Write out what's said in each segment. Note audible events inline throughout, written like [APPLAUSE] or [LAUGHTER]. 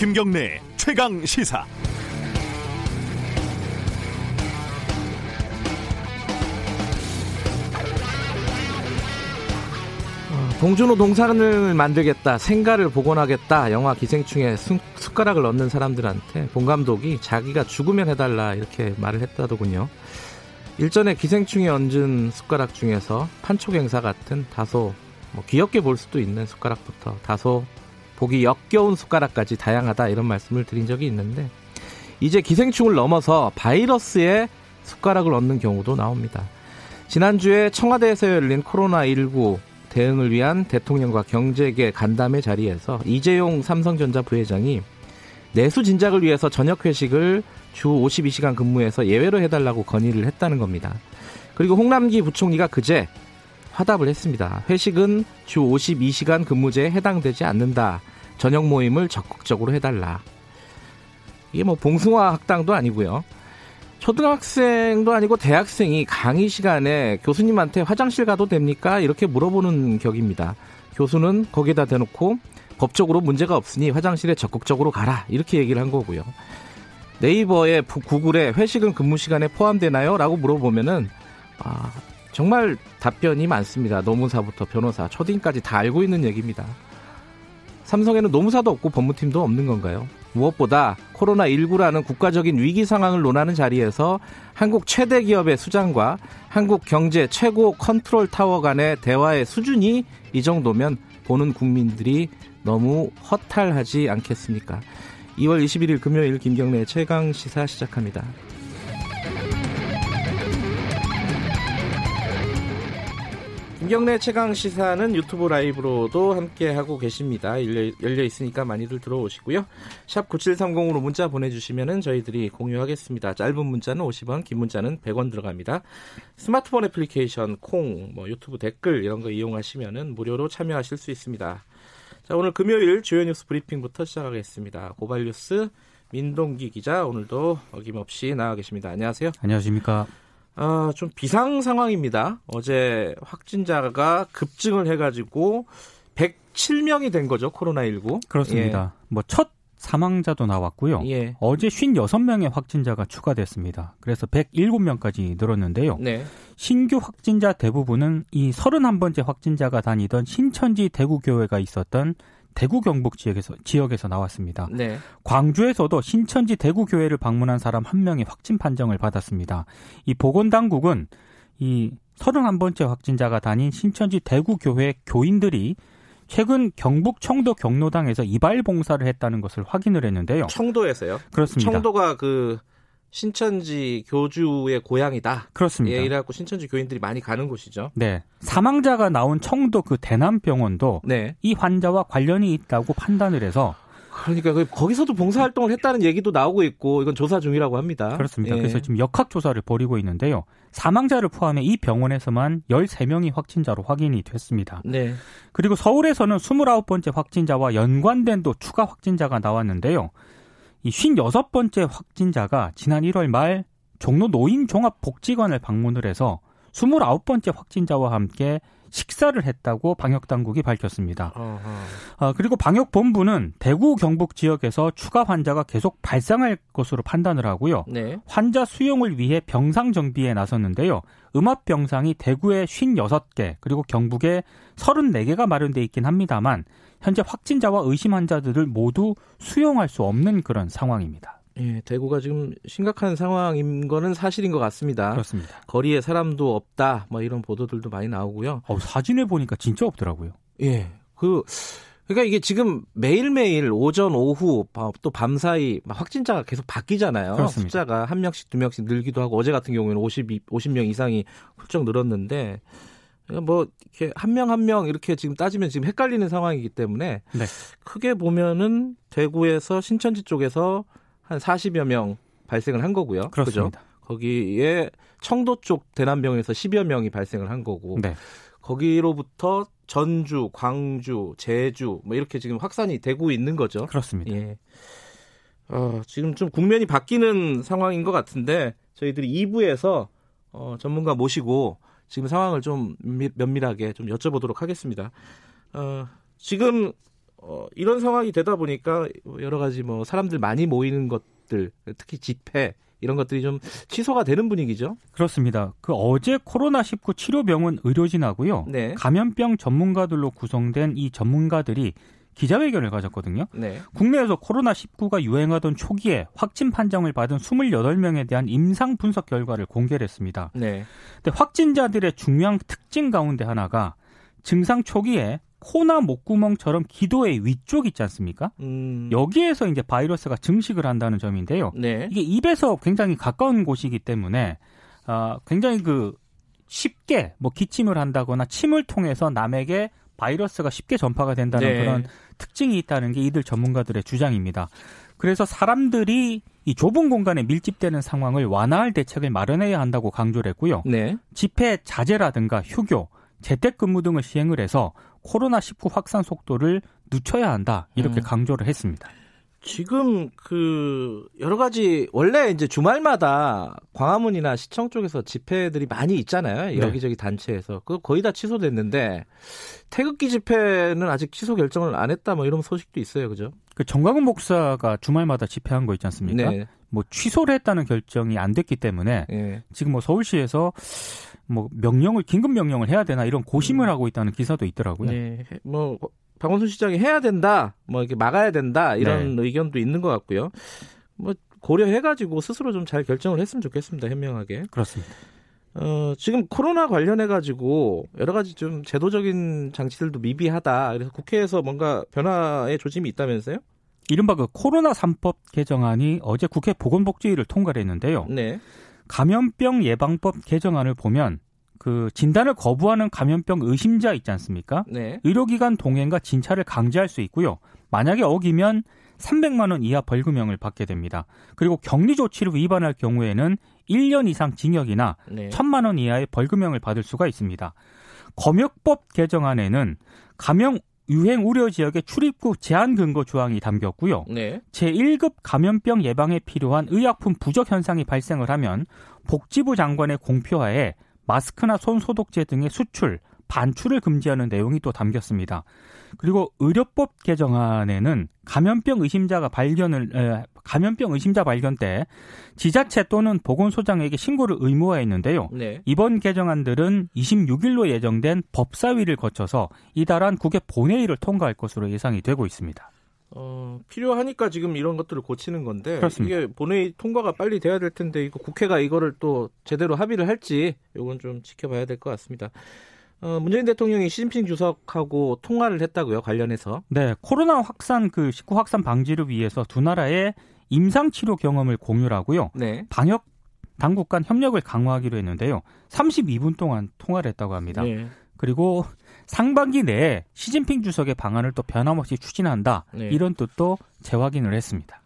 김경래 최강 시사. 봉준호 동산을 만들겠다, 생가를 복원하겠다, 영화 기생충에 숟 가락을 넣는 사람들한테 본 감독이 자기가 죽으면 해달라 이렇게 말을 했다더군요. 일전에 기생충에 얹은 숟가락 중에서 판촉 행사 같은 다소 뭐 귀엽게 볼 수도 있는 숟가락부터 다소 보기 역겨운 숟가락까지 다양하다 이런 말씀을 드린 적이 있는데 이제 기생충을 넘어서 바이러스에 숟가락을 얹는 경우도 나옵니다. 지난주에 청와대에서 열린 코로나19 대응을 위한 대통령과 경제계 간담회 자리에서 이재용 삼성전자 부회장이 내수 진작을 위해서 저녁 회식을 주 52시간 근무해서 예외로 해달라고 건의를 했다는 겁니다. 그리고 홍남기 부총리가 그제 화답을 했습니다. 회식은 주 52시간 근무제에 해당되지 않는다. 저녁 모임을 적극적으로 해달라. 이게 뭐 봉숭아 학당도 아니고요. 초등학생도 아니고 대학생이 강의 시간에 교수님한테 화장실 가도 됩니까? 이렇게 물어보는 격입니다. 교수는 거기다 대놓고 법적으로 문제가 없으니 화장실에 적극적으로 가라. 이렇게 얘기를 한 거고요. 네이버에 구글에 회식은 근무 시간에 포함되나요? 라고 물어보면은 아, 정말 답변이 많습니다. 노무사부터 변호사, 초딩까지 다 알고 있는 얘기입니다. 삼성에는 노무사도 없고 법무팀도 없는 건가요? 무엇보다 코로나19라는 국가적인 위기 상황을 논하는 자리에서 한국 최대 기업의 수장과 한국 경제 최고 컨트롤 타워 간의 대화의 수준이 이 정도면 보는 국민들이 너무 허탈하지 않겠습니까? 2월 21일 금요일 김경래 최강 시사 시작합니다. 김경래 최강 시사는 유튜브 라이브로도 함께 하고 계십니다. 열려, 열려 있으니까 많이들 들어오시고요. 샵 9730으로 문자 보내주시면 저희들이 공유하겠습니다. 짧은 문자는 50원, 긴 문자는 100원 들어갑니다. 스마트폰 애플리케이션, 콩, 뭐 유튜브 댓글 이런 거 이용하시면 무료로 참여하실 수 있습니다. 자, 오늘 금요일 주요 뉴스 브리핑부터 시작하겠습니다. 고발 뉴스 민동기 기자 오늘도 어김없이 나와 계십니다. 안녕하세요. 안녕하십니까. 아, 좀 비상 상황입니다. 어제 확진자가 급증을 해가지고 107명이 된 거죠, 코로나19. 그렇습니다. 예. 뭐첫 사망자도 나왔고요. 예. 어제 56명의 확진자가 추가됐습니다. 그래서 107명까지 늘었는데요. 네. 신규 확진자 대부분은 이 31번째 확진자가 다니던 신천지 대구교회가 있었던 대구 경북 지역에서 지역에서 나왔습니다. 네. 광주에서도 신천지 대구 교회를 방문한 사람 한 명이 확진 판정을 받았습니다. 이 보건 당국은 이 31번째 확진자가 다닌 신천지 대구 교회 교인들이 최근 경북 청도 경로당에서 이발 봉사를 했다는 것을 확인을 했는데요. 청도에서요? 그렇습니다. 청도가 그 신천지 교주의 고향이다. 그렇습니다. 예, 이래갖고 신천지 교인들이 많이 가는 곳이죠. 네. 사망자가 나온 청도 그 대남병원도 네. 이 환자와 관련이 있다고 판단을 해서 그러니까 그 거기서도 봉사활동을 했다는 얘기도 나오고 있고 이건 조사 중이라고 합니다. 그렇습니다. 예. 그래서 지금 역학 조사를 벌이고 있는데요. 사망자를 포함해 이 병원에서만 13명이 확진자로 확인이 됐습니다. 네. 그리고 서울에서는 29번째 확진자와 연관된 또 추가 확진자가 나왔는데요. 이 56번째 확진자가 지난 1월 말 종로 노인종합복지관을 방문을 해서 29번째 확진자와 함께 식사를 했다고 방역당국이 밝혔습니다. 어, 그리고 방역본부는 대구 경북 지역에서 추가 환자가 계속 발생할 것으로 판단을 하고요. 네. 환자 수용을 위해 병상 정비에 나섰는데요. 음압 병상이 대구에 56개 그리고 경북에 34개가 마련돼 있긴 합니다만 현재 확진자와 의심 환자들을 모두 수용할 수 없는 그런 상황입니다. 예, 대구가 지금 심각한 상황인 거는 사실인 것 같습니다. 그렇습니다. 거리에 사람도 없다, 뭐 이런 보도들도 많이 나오고요. 어, 사진을 보니까 진짜 없더라고요. 예, 그 그러니까 이게 지금 매일매일 오전, 오후, 또 밤사이 확진자가 계속 바뀌잖아요. 그렇습니다. 숫자가 한 명씩, 두 명씩 늘기도 하고 어제 같은 경우에는 50, 50명 이상이 훌쩍 늘었는데 그러니까 뭐 이렇게 한명 한 명 이렇게 지금 따지면 지금 헷갈리는 상황이기 때문에 네. 크게 보면은 대구에서 신천지 쪽에서 한 40여 명 발생을 한 거고요. 그렇습니다. 그죠? 거기에 청도 쪽 대남병에서 10여 명이 발생을 한 거고. 네. 거기로부터 전주, 광주, 제주 뭐 이렇게 지금 확산이 되고 있는 거죠. 그렇습니다. 예. 어, 지금 좀 국면이 바뀌는 상황인 것 같은데 저희들이 2부에서 어, 전문가 모시고 지금 상황을 좀 면밀하게 좀 여쭤보도록 하겠습니다. 어, 지금 어, 이런 상황이 되다 보니까 여러 가지 뭐 사람들 많이 모이는 것들 특히 집회 이런 것들이 좀 취소가 되는 분위기죠. 그렇습니다. 그 어제 코로나19 치료병원 의료진하고요. 네. 감염병 전문가들로 구성된 이 전문가들이 기자회견을 가졌거든요. 네. 국내에서 코로나19가 유행하던 초기에 확진 판정을 받은 28명에 대한 임상 분석 결과를 공개를 했습니다. 네. 근데 확진자들의 중요한 특징 가운데 하나가 증상 초기에 코나 목구멍처럼 기도의 위쪽 있지 않습니까? 음. 여기에서 이제 바이러스가 증식을 한다는 점인데요. 네. 이게 입에서 굉장히 가까운 곳이기 때문에 어, 굉장히 그 쉽게 뭐 기침을 한다거나 침을 통해서 남에게 바이러스가 쉽게 전파가 된다는 네. 그런 특징이 있다는 게 이들 전문가들의 주장입니다. 그래서 사람들이 이 좁은 공간에 밀집되는 상황을 완화할 대책을 마련해야 한다고 강조를 했고요. 네. 집회 자제라든가 휴교, 재택근무 등을 시행을 해서 코로나19 확산 속도를 늦춰야 한다 이렇게 음. 강조를 했습니다. 지금 그 여러 가지 원래 이제 주말마다 광화문이나 시청 쪽에서 집회들이 많이 있잖아요. 네. 여기저기 단체에서 그 거의 다 취소됐는데 태극기 집회는 아직 취소 결정을 안 했다 뭐 이런 소식도 있어요. 그죠? 그 정광훈 목사가 주말마다 집회한 거 있지 않습니까? 네. 뭐 취소를 했다는 결정이 안 됐기 때문에 네. 지금 뭐 서울시에서 뭐 명령을 긴급 명령을 해야 되나 이런 고심을 음. 하고 있다는 기사도 있더라고요. 네. 뭐 박원순 시장이 해야 된다, 뭐 이렇게 막아야 된다 이런 네. 의견도 있는 것 같고요. 뭐 고려해가지고 스스로 좀 잘 결정을 했으면 좋겠습니다. 현명하게. 그렇습니다. 어, 지금 코로나 관련해가지고 여러 가지 좀 제도적인 장치들도 미비하다. 그래서 국회에서 뭔가 변화의 조짐이 있다면서요? 이른바 그 코로나 3법 개정안이 어제 국회 보건복지위를 통과를 했는데요. 네. 감염병 예방법 개정안을 보면 그 진단을 거부하는 감염병 의심자 있지 않습니까? 네. 의료기관 동행과 진찰을 강제할 수 있고요. 만약에 어기면 300만 원 이하 벌금형을 받게 됩니다. 그리고 격리 조치를 위반할 경우에는 1년 이상 징역이나 네. 1천만 원 이하의 벌금형을 받을 수가 있습니다. 검역법 개정안에는 감염 유행 우려 지역의 출입국 제한 근거 조항이 담겼고요. 네. 제1급 감염병 예방에 필요한 의약품 부족 현상이 발생을 하면 복지부 장관의 공표하에 마스크나 손 소독제 등의 수출, 반출을 금지하는 내용이 또 담겼습니다. 그리고 의료법 개정안에는 감염병 의심자가 발견을 에, 감염병 의심자 발견 때 지자체 또는 보건소장에게 신고를 의무화했는데요. 네. 이번 개정안들은 26일로 예정된 법사위를 거쳐서 이달한 국회 본회의를 통과할 것으로 예상이 되고 있습니다. 어, 필요하니까 지금 이런 것들을 고치는 건데 그렇습니다. 이게 본회의 통과가 빨리 돼야 될 텐데 이거 국회가 이거를 또 제대로 합의를 할지 이건 좀 지켜봐야 될 것 같습니다. 어, 문재인 대통령이 시진핑 주석하고 통화를 했다고요 관련해서? 네, 코로나 확산 그19 확산 방지를 위해서 두 나라의 임상 치료 경험을 공유하고요. 네. 방역 당국 간 협력을 강화하기로 했는데요. 32분 동안 통화를 했다고 합니다. 네. 그리고 상반기 내에 시진핑 주석의 방안을 또 변함없이 추진한다. 네. 이런 뜻도 재확인을 했습니다.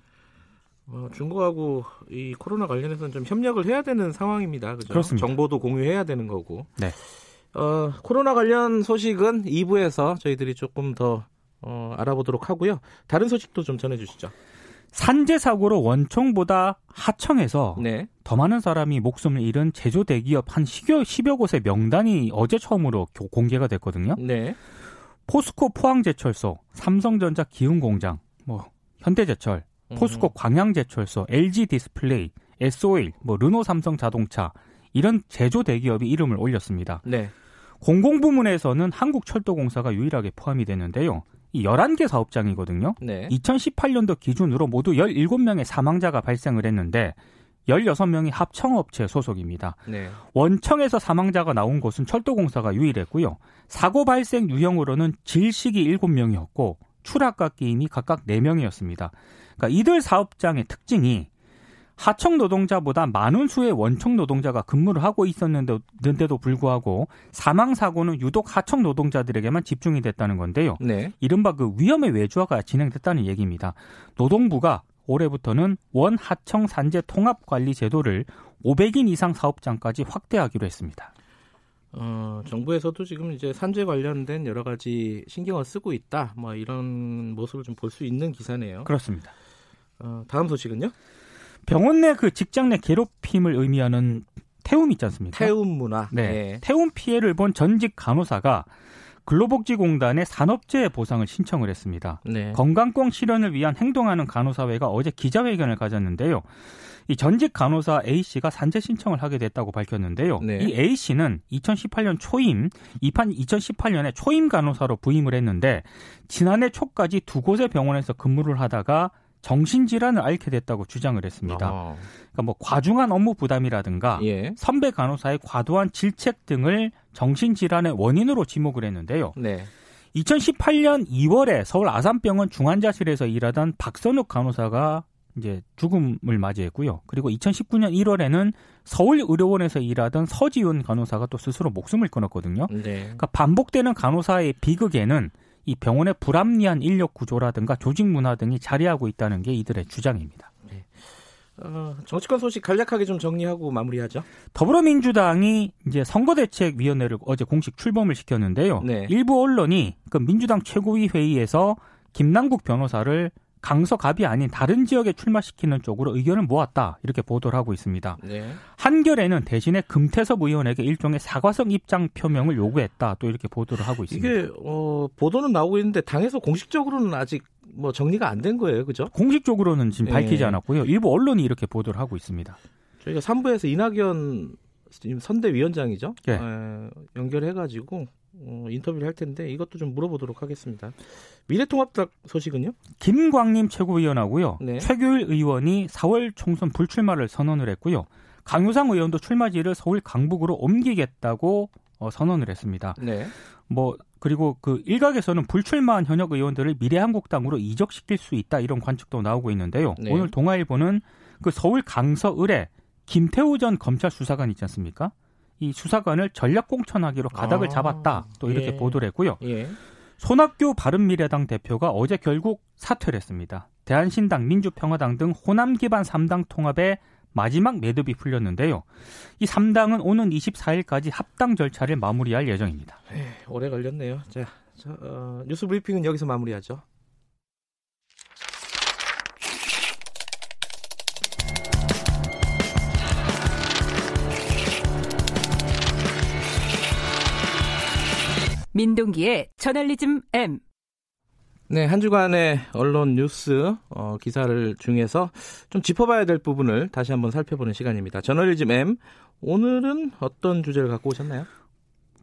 어, 중국하고 이 코로나 관련해서는 좀 협력을 해야 되는 상황입니다. 그죠? 그렇습니다. 정보도 공유해야 되는 거고. 네. 어, 코로나 관련 소식은 2부에서 저희들이 조금 더 어, 알아보도록 하고요. 다른 소식도 좀 전해주시죠. 산재 사고로 원청보다 하청에서 네. 더 많은 사람이 목숨을 잃은 제조 대기업 한 10여, 10여 곳의 명단이 어제 처음으로 공개가 됐거든요. 네. 포스코 포항제철소, 삼성전자 기흥공장, 뭐 현대제철, 포스코 음. 광양제철소, LG 디스플레이, SO일, 뭐 르노 삼성 자동차 이런 제조 대기업이 이름을 올렸습니다. 네. 공공부문에서는 한국철도공사가 유일하게 포함이 되는데요. 이 11개 사업장이거든요. 네. 2018년도 기준으로 모두 17명의 사망자가 발생을 했는데 16명이 합청업체 소속입니다. 네. 원청에서 사망자가 나온 곳은 철도공사가 유일했고요. 사고 발생 유형으로는 질식이 7명이었고 추락과 끼임이 각각 4명이었습니다. 그러니까 이들 사업장의 특징이 하청 노동자보다 많은 수의 원청 노동자가 근무를 하고 있었는데도 불구하고 사망 사고는 유독 하청 노동자들에게만 집중이 됐다는 건데요. 네. 이른바 그 위험의 외주화가 진행됐다는 얘기입니다. 노동부가 올해부터는 원 하청 산재 통합 관리 제도를 500인 이상 사업장까지 확대하기로 했습니다. 어, 정부에서도 지금 이제 산재 관련된 여러 가지 신경을 쓰고 있다. 뭐 이런 모습을 좀 볼 수 있는 기사네요. 그렇습니다. 어, 다음 소식은요? 병원 내 그 직장 내 괴롭힘을 의미하는 태움 있지 않습니까? 태움 문화. 네. 네. 태움 피해를 본 전직 간호사가 근로복지공단에 산업재해 보상을 신청을 했습니다. 네. 건강권 실현을 위한 행동하는 간호사회가 어제 기자회견을 가졌는데요. 이 전직 간호사 A 씨가 산재 신청을 하게 됐다고 밝혔는데요. 네. 이 A 씨는 2018년 초임, 2018년에 초임 간호사로 부임을 했는데 지난해 초까지 두 곳의 병원에서 근무를 하다가 정신질환을 앓게 됐다고 주장을 했습니다. 어. 그러니까 뭐 과중한 업무 부담이라든가 예. 선배 간호사의 과도한 질책 등을 정신질환의 원인으로 지목을 했는데요. 네. 2018년 2월에 서울 아산병원 중환자실에서 일하던 박선욱 간호사가 이제 죽음을 맞이했고요. 그리고 2019년 1월에는 서울의료원에서 일하던 서지훈 간호사가 또 스스로 목숨을 끊었거든요. 네. 그러니까 반복되는 간호사의 비극에는 이 병원의 불합리한 인력 구조라든가 조직 문화 등이 자리하고 있다는 게 이들의 주장입니다. 네. 어, 정치권 소식 간략하게 좀 정리하고 마무리하죠. 더불어민주당이 이제 선거대책위원회를 어제 공식 출범을 시켰는데요. 네. 일부 언론이 그 민주당 최고위 회의에서 김남국 변호사를 강서갑이 아닌 다른 지역에 출마시키는 쪽으로 의견을 모았다 이렇게 보도를 하고 있습니다. 네. 한겨레는 대신에 금태섭 의원에게 일종의 사과성 입장 표명을 요구했다 또 이렇게 보도를 하고 있습니다. 이게 어, 보도는 나오고 있는데 당에서 공식적으로는 아직 뭐 정리가 안 된 거예요, 그죠? 공식적으로는 지금 밝히지 네. 않았고요. 일부 언론이 이렇게 보도를 하고 있습니다. 저희가 3부에서 이낙연 선대위원장이죠. 네. 에, 연결해가지고 어, 인터뷰를 할 텐데 이것도 좀 물어보도록 하겠습니다. 미래통합당 소식은요? 김광림 최고위원하고요. 네. 최규일 의원이 4월 총선 불출마를 선언을 했고요. 강효상 의원도 출마지를 서울 강북으로 옮기겠다고 어, 선언을 했습니다. 네. 뭐 그리고 그 일각에서는 불출마한 현역 의원들을 미래한국당으로 이적시킬 수 있다 이런 관측도 나오고 있는데요. 네. 오늘 동아일보는 그 서울 강서을에 김태우 전 검찰 수사관 있지 않습니까? 이 수사관을 전략 공천하기로 가닥을 아, 잡았다. 또 이렇게 예. 보도를 했고요. 예. 손학규 바른미래당 대표가 어제 결국 사퇴를 했습니다. 대한신당, 민주평화당 등 호남 기반 3당 통합에 마지막 매듭이 풀렸는데요. 이 3당은 오는 24일까지 합당 절차를 마무리할 예정입니다. 에이, 네, 오래 걸렸네요. 자, 저, 어, 뉴스 브리핑은 여기서 마무리하죠. 민동기의 저널리즘 M. 네, 한 주간의 언론 뉴스 어, 기사를 중에서 좀 짚어봐야 될 부분을 다시 한번 살펴보는 시간입니다. 저널리즘 M. 오늘은 어떤 주제를 갖고 오셨나요?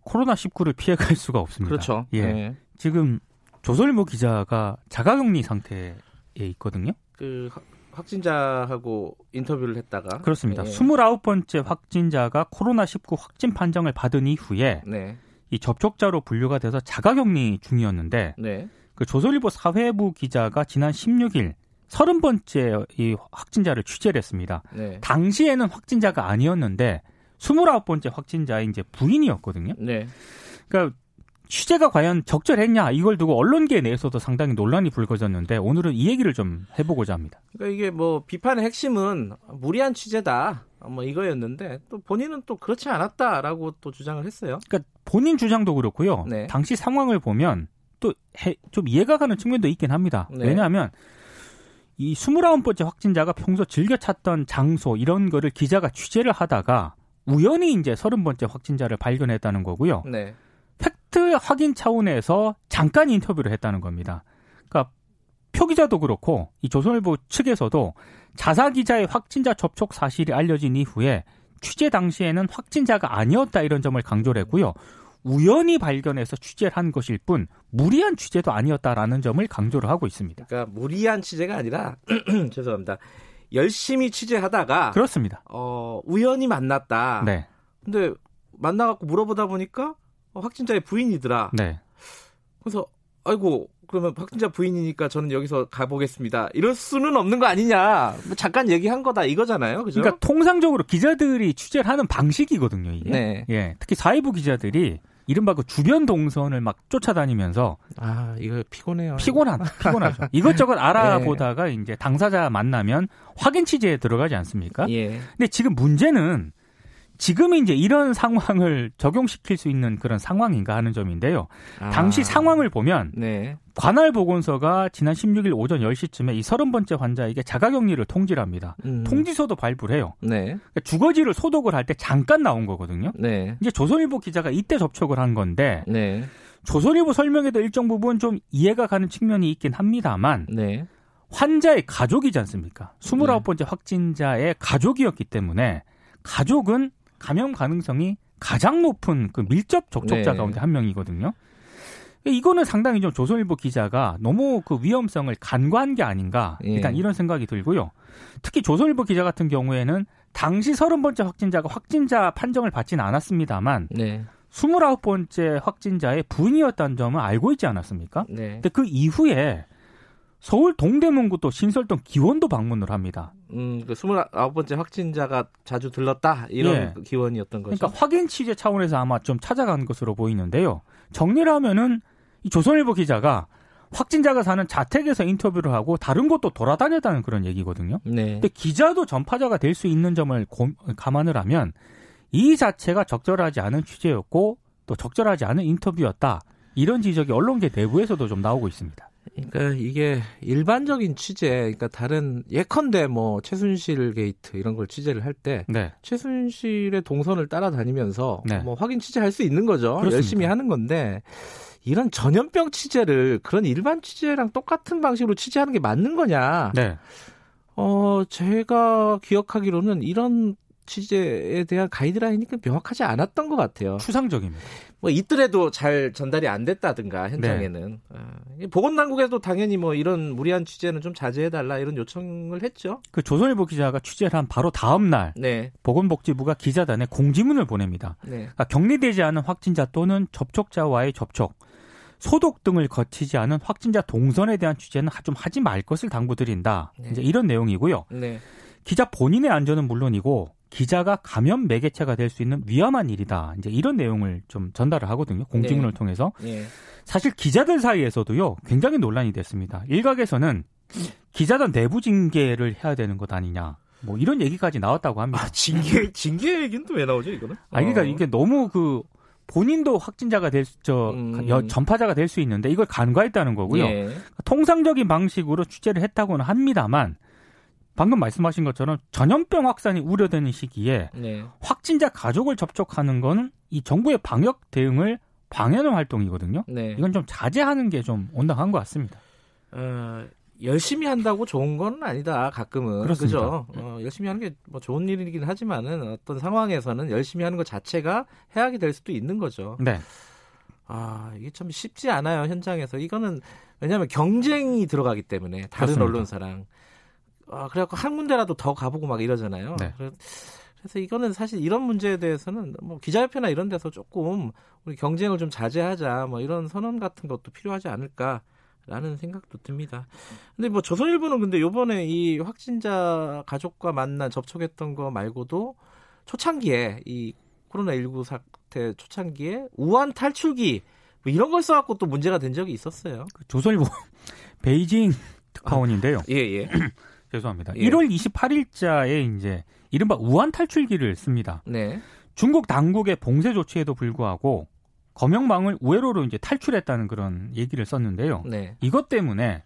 코로나 19를 피해갈 수가 없습니다. 그렇죠. 예. 네. 지금 조선일보 기자가 자가격리 상태에 있거든요. 그 확진자하고 인터뷰를 했다가 그렇습니다. 예. 29번째 확진자가 코로나 19 확진 판정을 받은 이후에 네. 이 접촉자로 분류가 돼서 자가격리 중이었는데 네. 그 조선일보 사회부 기자가 지난 16일 30번째 이 확진자를 취재를 했습니다. 네. 당시에는 확진자가 아니었는데 29번째 확진자의 이제 부인이었거든요. 네. 그러니까 취재가 과연 적절했냐 이걸 두고 언론계 내에서도 상당히 논란이 불거졌는데 오늘은 이 얘기를 좀 해보고자 합니다. 그러니까 이게 뭐 비판의 핵심은 무리한 취재다 뭐 이거였는데 또 본인은 또 그렇지 않았다라고 또 주장을 했어요. 그러니까 본인 주장도 그렇고요. 네. 당시 상황을 보면 또 좀 이해가 가는 측면도 있긴 합니다. 네. 왜냐하면 이 29번째 확진자가 평소 즐겨 찾던 장소 이런 거를 기자가 취재를 하다가 우연히 이제 30번째 확진자를 발견했다는 거고요. 네. 팩트 확인 차원에서 잠깐 인터뷰를 했다는 겁니다. 그러니까 표기자도 그렇고 이 조선일보 측에서도 자사 기자의 확진자 접촉 사실이 알려진 이후에 취재 당시에는 확진자가 아니었다 이런 점을 강조를 했고요. 우연히 발견해서 취재를 한 것일 뿐 무리한 취재도 아니었다라는 점을 강조를 하고 있습니다. 그러니까 무리한 취재가 아니라 [CLEARS THROAT] 죄송합니다. 열심히 취재하다가 그렇습니다. 어, 우연히 만났다. 네. 근데 만나 갖고 물어보다 보니까 확진자의 부인이더라. 네. 그래서 아이고 그러면 확진자 부인이니까 저는 여기서 가보겠습니다. 이럴 수는 없는 거 아니냐. 뭐 잠깐 얘기한 거다 이거잖아요. 그죠? 그러니까 통상적으로 기자들이 취재를 하는 방식이거든요. 이게. 네. 예. 특히 사회부 기자들이 이른바 그 주변 동선을 막 쫓아다니면서 아 이거 피곤해요. 피곤한 피곤하죠. 이것저것 [LAUGHS] 알아보다가 네. 이제 당사자 만나면 확인 취재에 들어가지 않습니까? 예. 근데 지금 문제는 지금 이제 이런 상황을 적용시킬 수 있는 그런 상황인가 하는 점인데요. 아. 당시 상황을 보면 네. 관할 보건소가 지난 16일 오전 10시쯤에 이 30번째 환자에게 자가격리를 통지를 합니다. 음. 통지서도 발부를 해요. 네. 그러니까 주거지를 소독을 할 때 잠깐 나온 거거든요. 네. 이제 조선일보 기자가 이때 접촉을 한 건데 네. 조선일보 설명에도 일정 부분 좀 이해가 가는 측면이 있긴 합니다만 네. 환자의 가족이지 않습니까? 29번째 네. 확진자의 가족이었기 때문에 가족은 감염 가능성이 가장 높은 그 밀접 접촉자 네. 가운데 한 명이거든요. 이거는 상당히 좀 조선일보 기자가 너무 그 위험성을 간과한 게 아닌가 예. 일단 이런 생각이 들고요. 특히 조선일보 기자 같은 경우에는 당시 30번째 확진자가 확진자 판정을 받지는 않았습니다만 네. 29번째 확진자의 부인이었다는 점을 알고 있지 않았습니까? 네. 근데 그 이후에 서울 동대문구도 신설동 기원도 방문을 합니다. 음, 그 29번째 확진자가 자주 들렀다 이런 예. 기원이었던 거죠. 그러니까 확인 취재 차원에서 아마 좀 찾아간 것으로 보이는데요. 정리를 하면은 이 조선일보 기자가 확진자가 사는 자택에서 인터뷰를 하고 다른 곳도 돌아다녔다는 그런 얘기거든요. 네. 근데 기자도 전파자가 될 수 있는 점을 고, 감안을 하면 이 자체가 적절하지 않은 취재였고 또 적절하지 않은 인터뷰였다. 이런 지적이 언론계 내부에서도 좀 나오고 있습니다. 그러니까 이게 일반적인 취재, 그러니까 다른 예컨대 뭐 최순실 게이트 이런 걸 취재를 할때 네. 최순실의 동선을 따라다니면서 네. 뭐 확인 취재할 수 있는 거죠. 그렇습니다. 열심히 하는 건데 이런 전염병 취재를 그런 일반 취재랑 똑같은 방식으로 취재하는 게 맞는 거냐? 네. 어, 제가 기억하기로는 이런 취재에 대한 가이드라인이 명확하지 않았던 것 같아요. 추상적입니다. 뭐 있더라도 잘 전달이 안 됐다든가 현장에는 네. 어, 보건당국에도 당연히 뭐 이런 무리한 취재는 좀 자제해달라 이런 요청을 했죠. 그 조선일보 기자가 취재를 한 바로 다음 날 네. 보건복지부가 기자단에 공지문을 보냅니다. 네. 그러니까 격리되지 않은 확진자 또는 접촉자와의 접촉 소독 등을 거치지 않은 확진자 동선에 대한 취재는 좀 하지 말 것을 당부드린다. 네. 이제 이런 내용이고요. 네. 기자 본인의 안전은 물론이고 기자가 감염 매개체가 될 수 있는 위험한 일이다. 이제 이런 내용을 좀 전달을 하거든요. 공지문을 네. 통해서. 네. 사실 기자들 사이에서도요. 굉장히 논란이 됐습니다. 일각에서는 기자단 내부 징계를 해야 되는 것 아니냐. 뭐 이런 얘기까지 나왔다고 합니다. 아, 징계 징계 얘기는 또 왜 나오죠, 이거는? 아 그러니까 어. 이게 너무 그 본인도 확진자가 될,저, 음. 전파자가 될 수 있는데 이걸 간과했다는 거고요. 예. 통상적인 방식으로 취재를 했다고는 합니다만 방금 말씀하신 것처럼 전염병 확산이 우려되는 시기에 네. 확진자 가족을 접촉하는 건 이 정부의 방역 대응을 방해하는 활동이거든요. 네. 이건 좀 자제하는 게 좀 온당한 것 같습니다. 어, 열심히 한다고 좋은 건 아니다. 가끔은. 그죠. 어, 열심히 하는 게 뭐 좋은 일이긴 하지만은 어떤 상황에서는 열심히 하는 것 자체가 해악이 될 수도 있는 거죠. 네. 아 이게 참 쉽지 않아요 현장에서 이거는 왜냐하면 경쟁이 들어가기 때문에 다른 그렇습니다. 언론사랑 아 그래갖고 한 군데라도 더 가보고 막 이러잖아요. 네. 그래서 이거는 사실 이런 문제에 대해서는 뭐 기자협회나 이런 데서 조금 우리 경쟁을 좀 자제하자 뭐 이런 선언 같은 것도 필요하지 않을까 라는 생각도 듭니다. 근데 뭐 조선일보는 근데 요번에 이 확진자 가족과 만나 접촉했던 거 말고도 초창기에 이 코로나19 사태 초창기에 우한 탈출기 뭐 이런 걸 써갖고 또 문제가 된 적이 있었어요. 그 조선일보 [LAUGHS] 베이징 특파원인데요. 아, 예, 예. [CLEARS THROAT] 죄송합니다. 예. 1월 28일자에 이제 이른바 우한 탈출기를 씁니다. 네. 중국 당국의 봉쇄 조치에도 불구하고 검역망을 우회로로 이제 탈출했다는 그런 얘기를 썼는데요. 네. 이것 때문에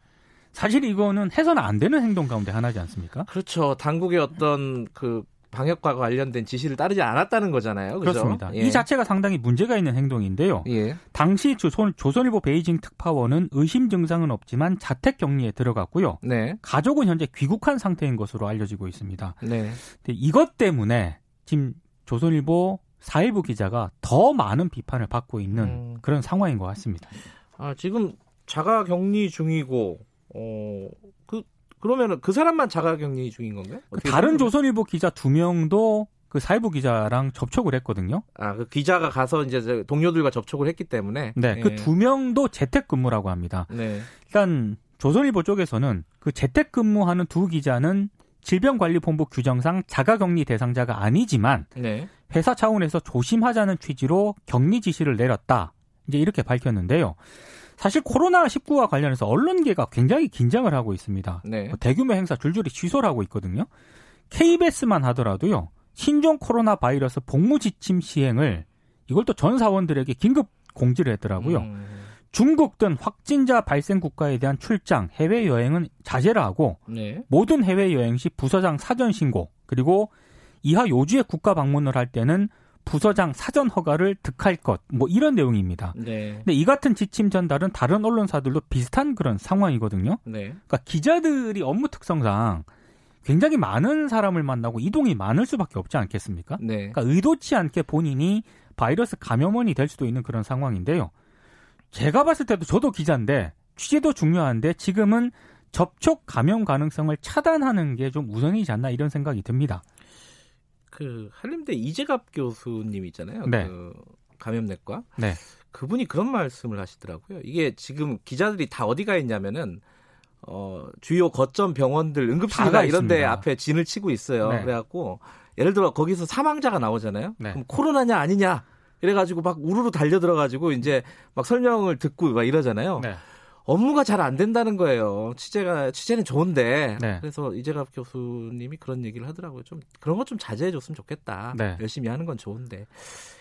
사실 이거는 해서는 안 되는 행동 가운데 하나지 않습니까? 그렇죠. 당국의 어떤 그 방역과 관련된 지시를 따르지 않았다는 거잖아요. 그렇죠? 그렇습니다 예. 이 자체가 상당히 문제가 있는 행동인데요. 예. 당시 조선, 조선일보 베이징 특파원은 의심 증상은 없지만 자택 격리에 들어갔고요. 네. 가족은 현재 귀국한 상태인 것으로 알려지고 있습니다. 네. 이것 때문에 지금 조선일보 사일부 기자가 더 많은 비판을 받고 있는 음. 그런 상황인 것 같습니다. 아, 지금 자가 격리 중이고 어, 그 그러면은 그 사람만 자가 격리 중인 건가요? 그 다른 조선일보 기자 두 명도 그 사일부 기자랑 접촉을 했거든요. 아, 그 기자가 가서 이제 동료들과 접촉을 했기 때문에. 네, 그 예. 그두 명도 재택근무라고 합니다. 네. 일단 조선일보 쪽에서는 그 재택근무하는 두 기자는 질병관리본부 규정상 자가격리 대상자가 아니지만 네. 회사 차원에서 조심하자는 취지로 격리 지시를 내렸다. 이제 이렇게 밝혔는데요. 사실 코로나19와 관련해서 언론계가 굉장히 긴장을 하고 있습니다. 네. 뭐 대규모 행사 줄줄이 취소를 하고 있거든요. KBS만 하더라도요. 신종 코로나 바이러스 복무 지침 시행을 이걸 또 전 사원들에게 긴급 공지를 했더라고요. 음. 중국 등 확진자 발생 국가에 대한 출장, 해외 여행은 자제를 하고 네. 모든 해외 여행 시 부서장 사전 신고 그리고 이하 요주의 국가 방문을 할 때는 부서장 사전 허가를 득할 것, 뭐 이런 내용입니다. 네. 근데 이 같은 지침 전달은 다른 언론사들도 비슷한 그런 상황이거든요. 네. 그러니까 기자들이 업무 특성상 굉장히 많은 사람을 만나고 이동이 많을 수밖에 없지 않겠습니까? 네. 그러니까 의도치 않게 본인이 바이러스 감염원이 될 수도 있는 그런 상황인데요. 제가 봤을 때도 저도 기자인데 취재도 중요한데 지금은 접촉 감염 가능성을 차단하는 게 좀 우선이지 않나 이런 생각이 듭니다. 그 한림대 이재갑 교수님 있잖아요. 네. 그 감염내과. 네. 그분이 그런 말씀을 하시더라고요. 이게 지금 기자들이 다 어디가 있냐면은 어 주요 거점 병원들 응급실이나 이런 데 앞에 진을 치고 있어요. 네. 그래갖고 예를 들어 거기서 사망자가 나오잖아요. 네. 그럼 코로나냐 아니냐 이래가지고 막 우르르 달려 들어가지고 이제 막 설명을 듣고 막 이러잖아요. 네. 업무가 잘 안 된다는 거예요. 취재가 취재는 좋은데 네. 그래서 이재갑 교수님이 그런 얘기를 하더라고요. 좀 그런 것 좀 자제해 줬으면 좋겠다. 네. 열심히 하는 건 좋은데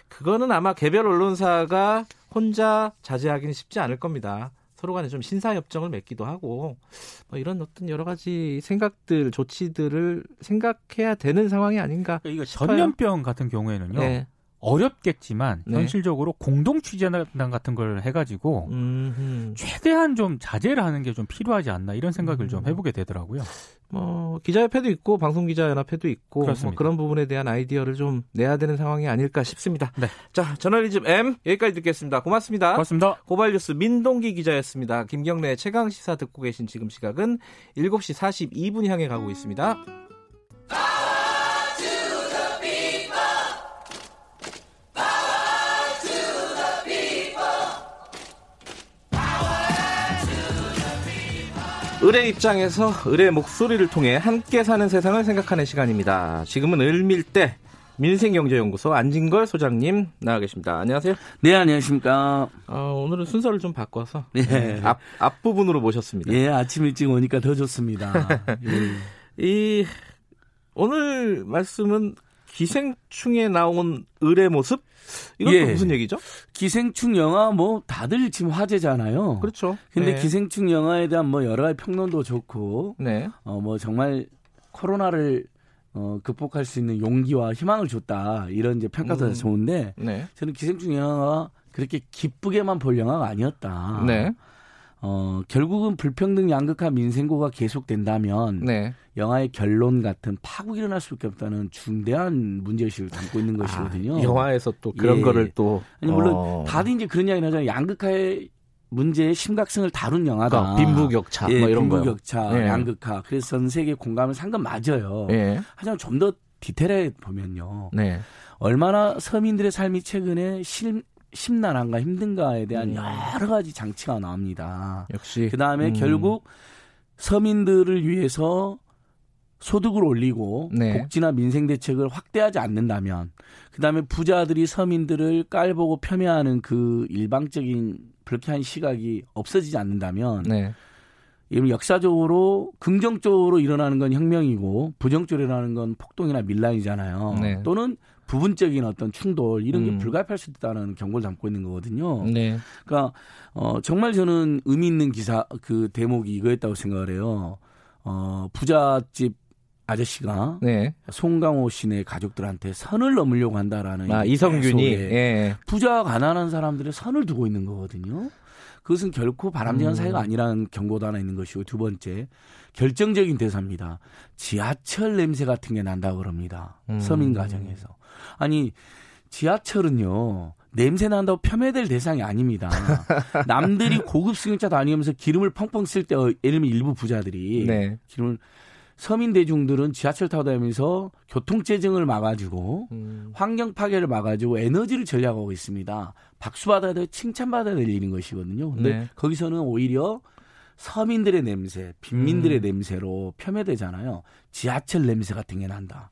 그거는 아마 개별 언론사가 혼자 자제하기는 쉽지 않을 겁니다. 서로 간에 좀 신사협정을 맺기도 하고 뭐 이런 어떤 여러 가지 생각들 조치들을 생각해야 되는 상황이 아닌가. 그러니까 이거 전염병 같은 경우에는요. 네. 어렵겠지만 네. 현실적으로 공동 취재단 같은 걸 해가지고 음흠. 최대한 좀 자제를 하는 게 좀 필요하지 않나 이런 생각을 음. 좀 해보게 되더라고요. 뭐 기자협회도 있고 방송기자연합회도 있고 뭐 그런 부분에 대한 아이디어를 좀 내야 되는 상황이 아닐까 싶습니다. 네. 자 저널리즘 M 여기까지 듣겠습니다. 고맙습니다. 고맙습니다. 고발뉴스 민동기 기자였습니다. 김경래 최강 시사 듣고 계신 지금 시각은 7시 42분 향해 가고 있습니다. 을의 입장에서 을의 목소리를 통해 함께 사는 세상을 생각하는 시간입니다. 지금은 을밀대 민생경제연구소 안진걸 소장님 나와 계십니다. 안녕하세요. 네, 안녕하십니까. 어, 오늘은 순서를 좀 바꿔서 네. 앞, 앞부분으로 모셨습니다. 예, 아침 일찍 오니까 더 좋습니다. 예. [LAUGHS] 이 오늘 말씀은 기생충에 나온 을의 모습 이건 예. 무슨 얘기죠? 기생충 영화 뭐 다들 지금 화제잖아요. 그렇죠. 근데 네. 기생충 영화에 대한 뭐 여러 가지 평론도 좋고, 네. 어뭐 정말 코로나를 어, 극복할 수 있는 용기와 희망을 줬다 이런 이제 평가도 음. 좋은데, 네. 저는 기생충 영화가 그렇게 기쁘게만 볼 영화가 아니었다. 네. 어, 결국은 불평등 양극화 민생고가 계속된다면 네. 영화의 결론 같은 파국이 일어날 수밖에 없다는 중대한 문제의식을 담고 있는 아, 것이거든요. 아, 영화에서 또 그런 예. 거를 또 아니 물론 어. 다들 이제 그런 이야기 하잖아요. 양극화의 문제의 심각성을 다룬 영화다. 그러니까 빈부격차 예, 뭐 이런 거 빈부격차, 예. 양극화. 그래서 전 세계 공감을 산건 맞아요. 예. 하지만 좀 더 디테일하게 보면요. 네. 얼마나 서민들의 삶이 최근에 실, 심란한가 힘든가에 대한 음. 여러 가지 장치가 나옵니다. 역시 그 다음에 음. 결국 서민들을 위해서 소득을 올리고 네. 복지나 민생 대책을 확대하지 않는다면 그다음에 부자들이 서민들을 깔보고 폄훼하는 그 일방적인 불쾌한 시각이 없어지지 않는다면 네. 역사적으로 긍정적으로 일어나는 건 혁명이고 부정적으로 일어나는 건 폭동이나 밀란이잖아요. 네. 또는 부분적인 어떤 충돌 이런 게 음. 불가피할 수 있다는 경고를 담고 있는 거거든요. 네. 그러니까 어 정말 저는 의미 있는 기사 그 대목이 이거였다고 생각을 해요. 어 부잣집 아저씨가 네. 송강호 씨네 가족들한테 선을 넘으려고 한다라는 아, 이성균이 예. 부자 가난한 사람들의 선을 두고 있는 거거든요. 그것은 결코 바람직한 음. 사회가 아니라는 경고도 하나 있는 것이고 두 번째 결정적인 대사입니다. 지하철 냄새 같은 게 난다고 그럽니다. 음. 서민 가정에서. 아니 지하철은요. 냄새 난다고 폄훼될 대상이 아닙니다. [LAUGHS] 남들이 고급 승용차 다니면서 기름을 펑펑 쓸 때, 예를 들면 일부 부자들이 네. 기름을 서민 대중들은 지하철 타고 다니면서 교통체증을 막아주고 음. 환경 파괴를 막아주고 에너지를 전략하고 있습니다. 박수 받아야 될 칭찬받아야 될 일인 것이거든요. 근데 네. 거기서는 오히려 서민들의 냄새, 빈민들의 음. 냄새로 폄훼되잖아요. 지하철 냄새 같은 게 난다.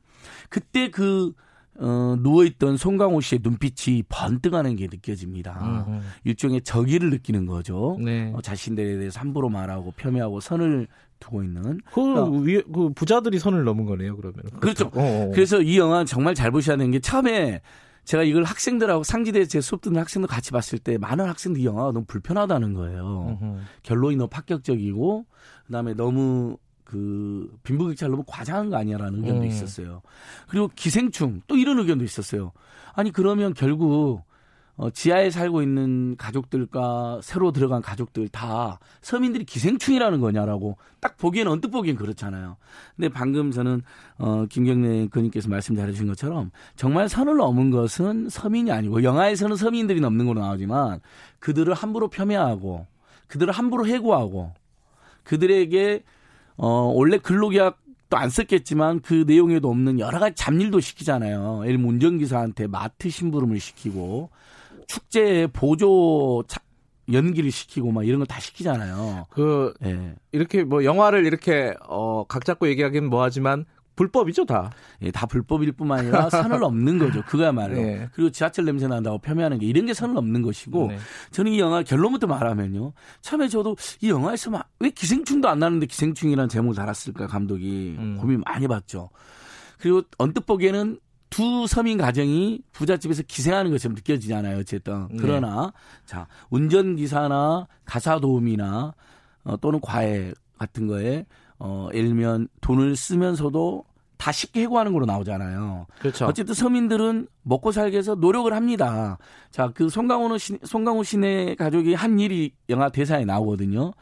그때 그 어, 누워있던 송강호 씨의 눈빛이 번뜩하는 게 느껴집니다. 음흠. 일종의 적의를 느끼는 거죠. 네. 어, 자신들에 대해서 함부로 말하고 폄훼하고 선을 두고 있는. 그, 그러니까, 위에, 그 부자들이 선을 넘은 거네요, 그러면. 그렇죠. 그렇죠. 어, 어. 그래서 이 영화 정말 잘 보셔야 되는 게 처음에 제가 이걸 학생들하고 상지대 제 수업 듣는 학생들 같이 봤을 때 많은 학생들이 영화가 너무 불편하다는 거예요. 결론이 너무 파격적이고 그다음에 너무 그 빈부격차를 너무 과장한 거 아니야라는 의견도 음. 있었어요. 그리고 기생충 또 이런 의견도 있었어요. 아니 그러면 결국 어, 지하에 살고 있는 가족들과 새로 들어간 가족들 다 서민들이 기생충이라는 거냐라고 딱 보기에는 언뜻 보기엔 그렇잖아요. 근데 방금 저는 어, 김경래 의원님께서 말씀 잘해주신 것처럼 정말 선을 넘은 것은 서민이 아니고 영화에서는 서민들이 넘는 걸로 나오지만 그들을 함부로 폄훼하고 그들을 함부로 해고하고 그들에게 어, 원래 근로계약 또안 썼겠지만 그 내용에도 없는 여러 가지 잡일도 시키잖아요. 예를 들면 운전기사한테 마트 심부름을 시키고 축제 보조 차, 연기를 시키고 막 이런 걸 다 시키잖아요. 그 예. 이렇게 뭐 영화를 이렇게 어각 잡고 얘기하기는 뭐하지만 불법이죠 다. 예, 다 불법일 뿐만 아니라 [LAUGHS] 선을 넘는 거죠. 그야말로. 네. 그리고 지하철 냄새 난다고 폄훼하는 게 이런 게 선을 넘는 것이고 네. 저는 이 영화 결론부터 말하면요. 처음에 저도 이 영화에서 막왜 기생충도 안 나는데 기생충이라는 제목을 달았을까 감독이 음. 고민 많이 봤죠. 그리고 언뜻 보기에는 두 서민 가정이 부잣집에서 기생하는 것처럼 느껴지잖아요. 어쨌든. 네. 그러나 자 운전기사나 가사 도우미나 어, 또는 과외 같은 거에 어, 예를 들면 돈을 쓰면서도 다 쉽게 해고하는 걸로 나오잖아요. 그렇죠. 어쨌든 서민들은 먹고 살기 위해서 노력을 합니다. 자, 그 송강호 씨, 송강호 씨네 가족이 한 일이 영화 대사에 나오거든요.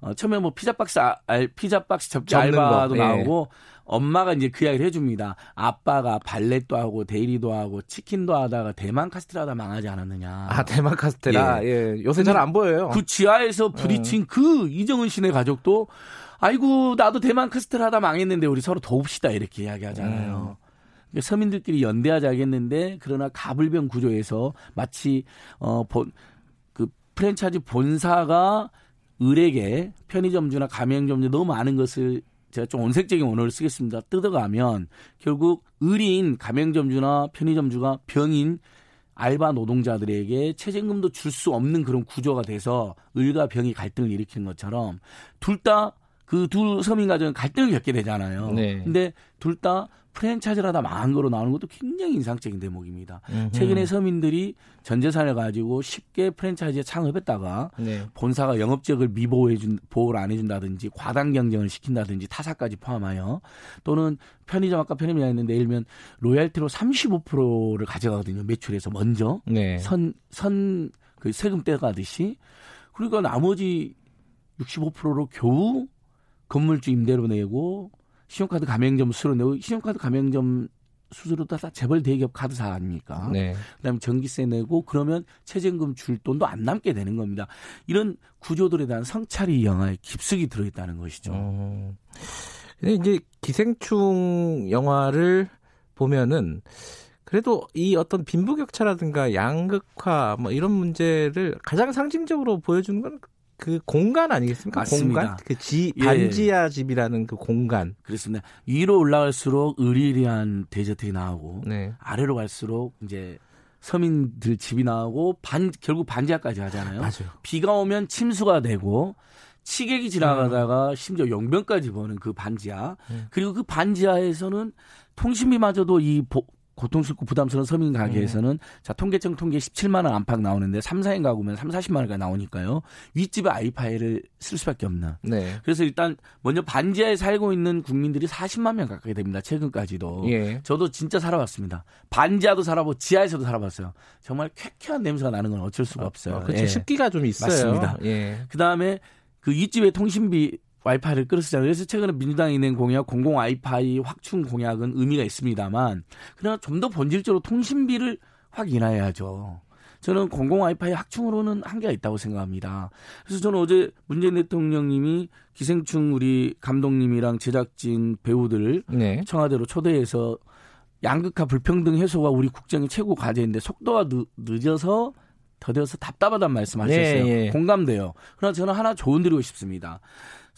어, 처음에 뭐 피자 박스, 아, 피자 박스 접기 알바도 거. 예. 나오고 엄마가 이제 그 이야기를 해줍니다. 아빠가 valet도 하고 대리도 하고 치킨도 하다가 대만 카스테라 다 망하지 않았느냐. 아 대만 카스테라. 예. 예. 요새 잘 안 보여요. 그 지하에서 부딪힌 음. 그 이정은 씨네 가족도 아이고 나도 대만 카스테라 하다 망했는데 우리 서로 도웁시다 이렇게 이야기하잖아요. 음. 그러니까 서민들끼리 연대하자겠는데 그러나 가불병 구조에서 마치 어본그 프랜차이즈 본사가 을에게 편의점주나 가맹점주 너무 많은 것을 제가 좀 온색적인 언어를 쓰겠습니다. 뜯어가면 결국 을인 가맹점주나 편의점주가 병인 알바 노동자들에게 최저임금도 줄 수 없는 그런 구조가 돼서 을과 병이 갈등을 일으키는 것처럼 둘 다 그 두 서민 가정은 갈등을 겪게 되잖아요. 네. 근데 둘 다 프랜차이즈를 하다 망한 거로 나오는 것도 굉장히 인상적인 대목입니다. 음흠. 최근에 서민들이 전 재산을 가지고 쉽게 프랜차이즈에 창업했다가 네. 본사가 영업 지역을 미보호해 준 보호를 안 해준다든지 과당 경쟁을 시킨다든지 타사까지 포함하여 또는 편의점 아까 편의점 했는데 예를 들면 로얄티로 35%를 가져가거든요 매출에서 먼저 네. 선선 그 세금 떼가듯이 그러니까 나머지 65%로 겨우 건물주 임대료 내고 신용카드 가맹점 수수료 내고 신용카드 가맹점 수수료 다 재벌 대기업 카드사 아닙니까? 네. 그다음에 전기세 내고 그러면 최저임금 줄 돈도 안 남게 되는 겁니다. 이런 구조들에 대한 성찰이 영화에 깊숙이 들어있다는 것이죠. 어. 근데 이제 기생충 영화를 보면은 그래도 이 어떤 빈부격차라든가 양극화 뭐 이런 문제를 가장 상징적으로 보여주는 건 그 공간 아니겠습니까? 맞습니다. 공간? 그 지, 예. 반지하 집이라는 그 공간. 그렇습니다. 위로 올라갈수록 의리리한 대저택이 나오고 네. 아래로 갈수록 이제 서민들 집이 나오고 반 결국 반지하까지 하잖아요. 맞아요. 비가 오면 침수가 되고 치객이 지나가다가 음. 심지어 용병까지 보는 그 반지하. 음. 그리고 그 반지하에서는 통신비마저도 이 보, 고통스럽고 부담스러운 서민 가게에서는 음. 자 통계청 통계 17만 원 안팎 나오는데 3, 4인 가구면 3, 40만 원까지 나오니까요. 윗집에 아이파이를 쓸 수밖에 없는. 네. 그래서 일단 먼저 반지하에 살고 있는 국민들이 40만 명 가까이 됩니다. 최근까지도. 예. 저도 진짜 살아봤습니다. 반지하도 살아보고 지하에서도 살아봤어요. 정말 쾌쾌한 냄새가 나는 건 어쩔 수가 없어요. 어, 그렇죠. 예. 습기가 좀 있어요. 맞습니다. 예. 그다음에 그 윗집에 통신비 와이파이를 끌었잖아요. 그래서 최근에 민주당이 낸 공약 공공 와이파이 확충 공약은 의미가 있습니다만 그러나 좀 더 본질적으로 통신비를 확인해야죠. 저는 공공 와이파이 확충으로는 한계가 있다고 생각합니다. 그래서 저는 어제 문재인 대통령님이 기생충 우리 감독님이랑 제작진 배우들 네. 청와대로 초대해서 양극화 불평등 해소가 우리 국정의 최고 과제인데 속도가 늦, 늦어서 더뎌서 답답하다는 말씀하셨어요. 네, 네. 공감돼요. 그러나 저는 하나 조언 드리고 싶습니다.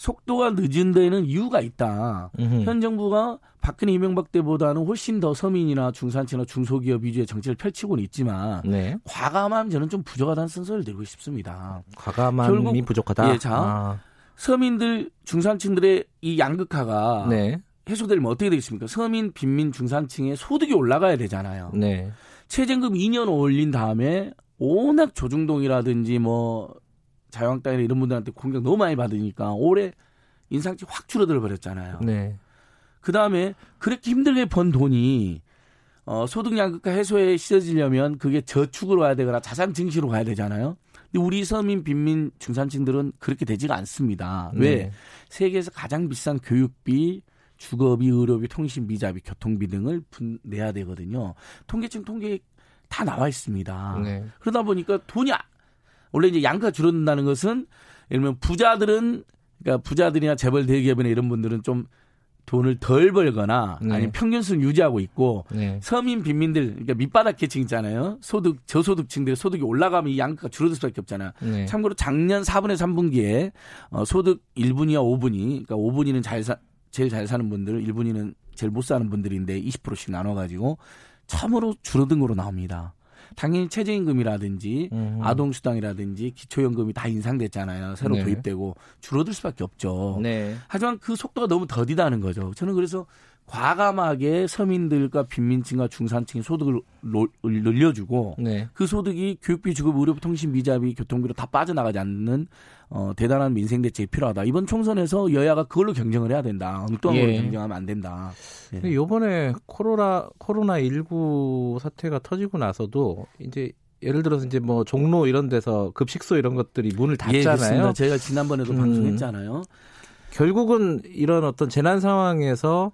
속도가 늦은 데에는 이유가 있다. 음흠. 현 정부가 박근혜 이명박 때보다는 훨씬 더 서민이나 중산층이나 중소기업 위주의 정책을 펼치고는 있지만 네. 과감함 저는 좀 부족하다는 순서를 들고 싶습니다. 과감함이 부족하다. 예, 자 아. 서민들 중산층들의 이 양극화가 네. 해소되면 어떻게 되겠습니까? 서민, 빈민, 중산층의 소득이 올라가야 되잖아요. 네. 최저임금 2년 올린 다음에 워낙 조중동이라든지 뭐 자유한국당이나 이런 분들한테 공격 너무 많이 받으니까 올해 인상치 확 줄어들어 버렸잖아요. 네. 그 다음에 그렇게 힘들게 번 돈이 어, 소득 양극화 해소에 씻어지려면 그게 저축으로 가야 되거나 자산 증시로 가야 되잖아요. 근데 우리 서민 빈민 중산층들은 그렇게 되지가 않습니다. 왜? 네. 세계에서 가장 비싼 교육비, 주거비, 의료비, 통신비, 자비, 교통비 등을 분, 내야 되거든요. 통계청 통계 다 나와 있습니다. 네. 그러다 보니까 돈이 아, 원래 이제 양가 줄어든다는 것은 예를 들면 부자들은 그러니까 부자들이나 재벌 대기업이나 이런 분들은 좀 돈을 덜 벌거나 네. 아니면 평균 수를 유지하고 있고 네. 서민 빈민들 그러니까 밑바닥 계층 있잖아요. 소득 저소득층들의 소득이 올라가면 이 양가가 줄어들 수밖에 없잖아요. 네. 참고로 작년 4분의 3분기에 어, 소득 1분위와 5분위 그러니까 5분위는 잘 사, 제일 잘 사는 분들 1분위는 제일 못 사는 분들인데 20%씩 나눠 가지고 처음으로 줄어든 거로 나옵니다. 당연히 최저임금이라든지 음. 아동수당이라든지 기초연금이 다 인상됐잖아요. 새로 네. 도입되고 줄어들 수밖에 없죠. 네. 하지만 그 속도가 너무 더디다는 거죠. 저는 그래서 과감하게 서민들과 빈민층과 중산층의 소득을 늘려주고 네. 그 소득이 교육비, 주급, 의료비, 통신, 미자비, 교통비로 다 빠져나가지 않는 어, 대단한 민생 대책이 필요하다. 이번 총선에서 여야가 그걸로 경쟁을 해야 된다. 엉뚱한 예. 걸로 경쟁하면 안 된다. 예. 요번에 코로나 코로나 19 사태가 터지고 나서도 이제 예를 들어서 이제 뭐 종로 이런 데서 급식소 이런 것들이 문을 예, 닫잖아요. 예, 저희가 지난번에도 음, 방송했잖아요. 결국은 이런 어떤 재난 상황에서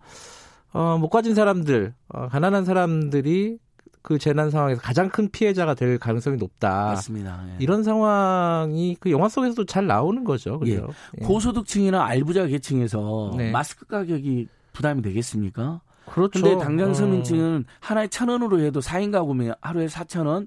어, 못 가진 사람들, 어, 가난한 사람들이 그 재난 상황에서 가장 큰 피해자가 될 가능성이 높다. 맞습니다. 예. 이런 상황이 그 영화 속에서도 잘 나오는 거죠. 그죠? 예. 예. 고소득층이나 알부자 계층에서 네. 마스크 가격이 부담이 되겠습니까? 그렇죠. 근데 당장 서민층은 어. 하나에 천 원으로 해도 4인 가구면 하루에 4천 원,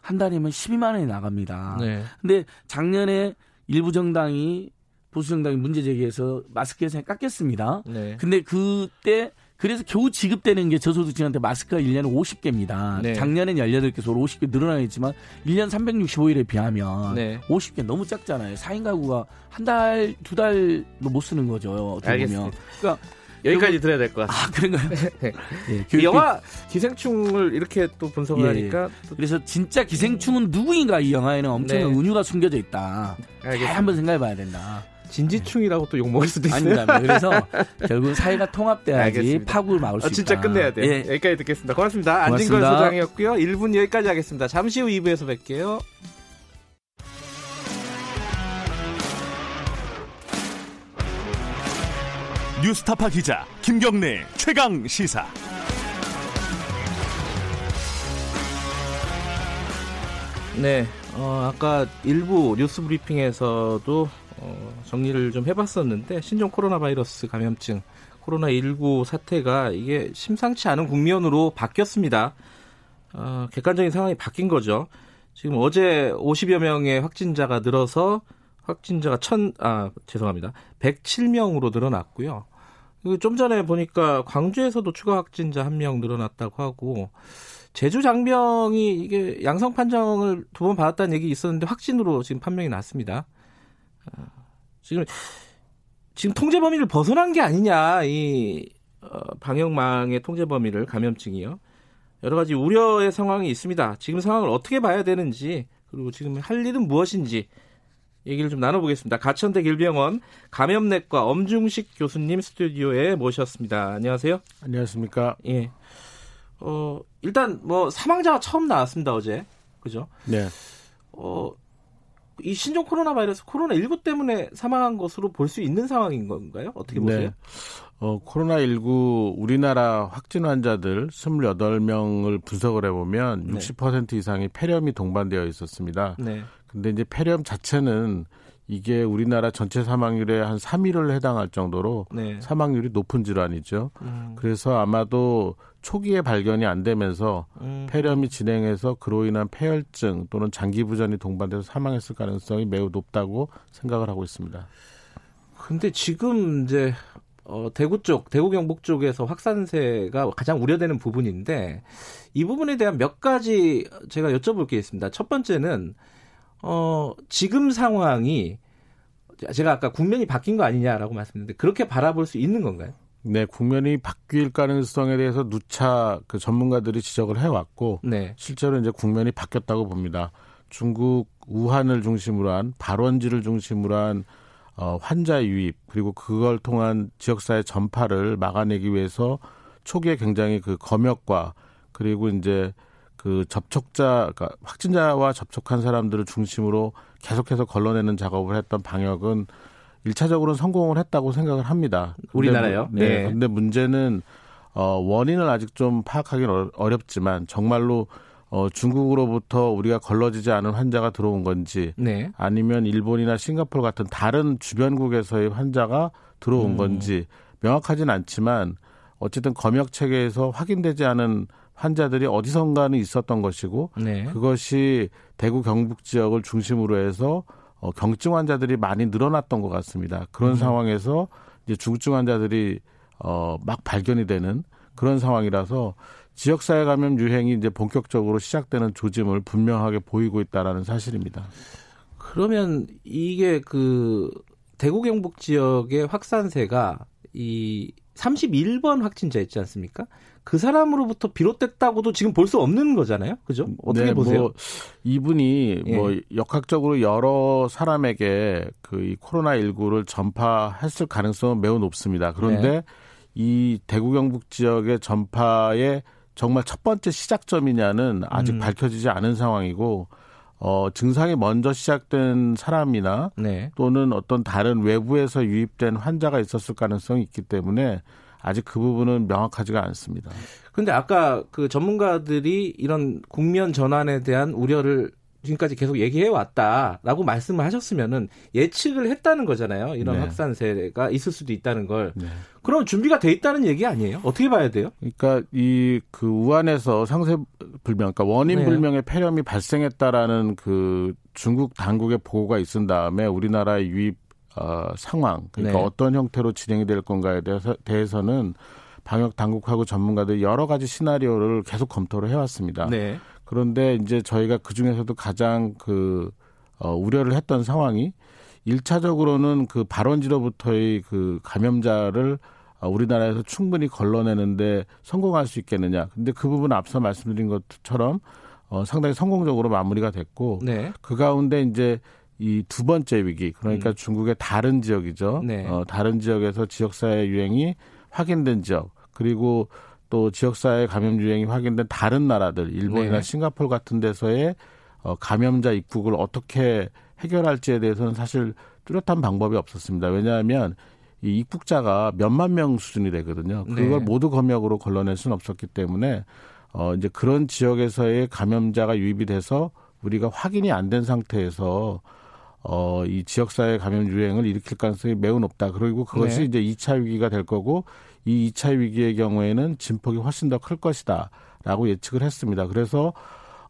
한 달이면 12만 원이 나갑니다. 네. 근데 작년에 일부 정당이 보수 정당이 문제 제기해서 마스크 예산이 깎였습니다. 네. 근데 그때 그래서 겨우 지급되는 게 저소득층한테 마스크가 1년에 50개입니다. 네. 작년엔 18개, 서로 50개 늘어나겠지만 1년 365일에 비하면 네. 50개 너무 작잖아요. 4인 가구가 한 달, 두 달도 못 쓰는 거죠. 어떻게 알겠습니다. 보면. 그러니까 여기까지 요 들어야 될 것 같습니다. 아, 그런가요? 네. 예, 그 영화 기생충을 이렇게 또 분석을 예, 하니까 또... 그래서 진짜 기생충은 누구인가 이 영화에는 엄청난 네. 은유가 숨겨져 있다. 잘 한번 생각해 봐야 된다. 진지충이라고 또 욕먹을 수도 있어요. 아닙니다. 그래서 [LAUGHS] 결국 사회가 통합돼야지. 파국을 막을 수 아, 진짜 있다. 진짜 끝내야 돼. 예. 여기까지 듣겠습니다. 고맙습니다. 고맙습니다. 안진걸 소장이었고요. 1분 여기까지 하겠습니다. 잠시 후 2부에서 뵐게요. 뉴스타파 기자 김경래 최강 시사. 네, 어, 아까 일부 뉴스 브리핑에서도 어, 정리를 좀 해봤었는데 신종 코로나 바이러스 감염증 코로나19 사태가 이게 심상치 않은 국면으로 바뀌었습니다. 어, 객관적인 상황이 바뀐 거죠. 지금 어제 50여 명의 확진자가 늘어서 확진자가 천, 아, 죄송합니다. 107명으로 늘어났고요. 좀 전에 보니까 광주에서도 추가 확진자 한 명 늘어났다고 하고, 제주 장병이 이게 양성 판정을 두 번 받았다는 얘기 있었는데 확진으로 지금 판명이 났습니다. 어, 지금 지금 통제 범위를 벗어난 게 아니냐 이 어, 방역망의 통제 범위를 감염증이요. 여러 가지 우려의 상황이 있습니다. 지금 상황을 어떻게 봐야 되는지 그리고 지금 할 일은 무엇인지 얘기를 좀 나눠보겠습니다. 가천대 길병원 감염내과 엄중식 교수님 스튜디오에 모셨습니다. 안녕하세요. 안녕하십니까. 예. 어, 일단 뭐 사망자가 처음 나왔습니다, 어제. 그죠? 네. 어, 이 신종 코로나 바이러스 코로나 19 때문에 사망한 것으로 볼 수 있는 상황인 건가요? 어떻게 보세요? 네. 어, 코로나 19 우리나라 확진 환자들 28명을 분석을 해 보면 네. 60% 이상이 폐렴이 동반되어 있었습니다. 네. 근데 이제 폐렴 자체는 이게 우리나라 전체 사망률의 한 3위를 해당할 정도로 네. 사망률이 높은 질환이죠. 음. 그래서 아마도 초기에 발견이 안 되면서 음. 폐렴이 진행해서 그로 인한 폐혈증 또는 장기 부전이 동반돼서 사망했을 가능성이 매우 높다고 생각을 하고 있습니다. 근데 지금 이제 어, 대구 쪽, 대구 경북 쪽에서 확산세가 가장 우려되는 부분인데 이 부분에 대한 몇 가지 제가 여쭤볼 게 있습니다. 첫 번째는 어, 지금 상황이 제가 아까 국면이 바뀐 거 아니냐라고 말씀드렸는데 그렇게 바라볼 수 있는 건가요? 네, 국면이 바뀔 가능성에 대해서 누차 그 전문가들이 지적을 해왔고 네. 실제로 이제 국면이 바뀌었다고 봅니다. 중국 우한을 중심으로 한 발원지를 중심으로 한 어, 환자 유입 그리고 그걸 통한 지역사회 전파를 막아내기 위해서 초기에 굉장히 그 검역과 그리고 이제 그 접촉자, 그러니까 확진자와 접촉한 사람들을 중심으로 계속해서 걸러내는 작업을 했던 방역은 일차적으로는 성공을 했다고 생각을 합니다. 우리나라요? 네. 네. 근데 문제는 어 원인을 아직 좀 파악하기는 어렵지만 정말로 어 중국으로부터 우리가 걸러지지 않은 환자가 들어온 건지 네. 아니면 일본이나 싱가포르 같은 다른 주변국에서의 환자가 들어온 음. 건지 명확하진 않지만 어쨌든 검역 체계에서 확인되지 않은 환자들이 어디선가는 있었던 것이고 네. 그것이 대구 경북 지역을 중심으로 해서 어, 경증 환자들이 많이 늘어났던 것 같습니다. 그런 음. 상황에서 이제 중증 환자들이 어, 막 발견이 되는 그런 상황이라서 지역사회 감염 유행이 이제 본격적으로 시작되는 조짐을 분명하게 보이고 있다라는 사실입니다. 그러면 이게 그 대구 경북 지역의 확산세가 이 31번 확진자 있지 않습니까? 그 사람으로부터 비롯됐다고도 지금 볼 수 없는 거잖아요. 그죠? 어떻게 네, 보세요? 뭐 이분이 예. 뭐 역학적으로 여러 사람에게 그 이 코로나 19를 전파했을 가능성은 매우 높습니다. 그런데 네. 이 대구 경북 지역의 전파의 정말 첫 번째 시작점이냐는 아직 음. 밝혀지지 않은 상황이고 어, 증상이 먼저 시작된 사람이나 네. 또는 어떤 다른 외부에서 유입된 환자가 있었을 가능성이 있기 때문에 아직 그 부분은 명확하지가 않습니다. 그런데 아까 그 전문가들이 이런 국면 전환에 대한 우려를 지금까지 계속 얘기해 왔다라고 말씀을 하셨으면은 예측을 했다는 거잖아요. 이런 네. 확산세가 있을 수도 있다는 걸. 네. 그럼 준비가 돼 있다는 얘기 아니에요? 어떻게 봐야 돼요? 그러니까 이 그 우한에서 상세 불명, 그러니까 원인 네. 불명의 폐렴이 발생했다라는 그 중국 당국의 보고가 있은 다음에 우리나라의 유입 어, 상황, 그러니까 네. 어떤 형태로 진행이 될 건가에 대해서 대해서는 방역 당국하고 전문가들이 여러 가지 시나리오를 계속 검토를 해왔습니다. 네. 그런데 이제 저희가 그 중에서도 가장 그 어, 우려를 했던 상황이 일차적으로는그 발원지로부터의 그 감염자를 어, 우리나라에서 충분히 걸러내는데 성공할 수 있겠느냐. 근데 그 부분 앞서 말씀드린 것처럼 어, 상당히 성공적으로 마무리가 됐고 네. 그 가운데 이제 이 두 번째 위기 그러니까 음. 중국의 다른 지역이죠. 네. 어, 다른 지역에서 지역사회 유행이 확인된 지역 그리고 또 지역사회 감염 유행이 확인된 다른 나라들, 일본이나 네. 싱가폴 같은 데서의 어, 감염자 입국을 어떻게 해결할지에 대해서는 사실 뚜렷한 방법이 없었습니다. 왜냐하면 이 입국자가 몇만 명 수준이 되거든요. 그걸 네. 모두 검역으로 걸러낼 수는 없었기 때문에 어 이제 그런 지역에서의 감염자가 유입이 돼서 우리가 확인이 안 된 상태에서 어, 이 지역사회 감염 유행을 일으킬 가능성이 매우 높다. 그리고 그것이 네. 이제 2차 위기가 될 거고 이 2차 위기의 경우에는 진폭이 훨씬 더 클 것이다. 라고 예측을 했습니다. 그래서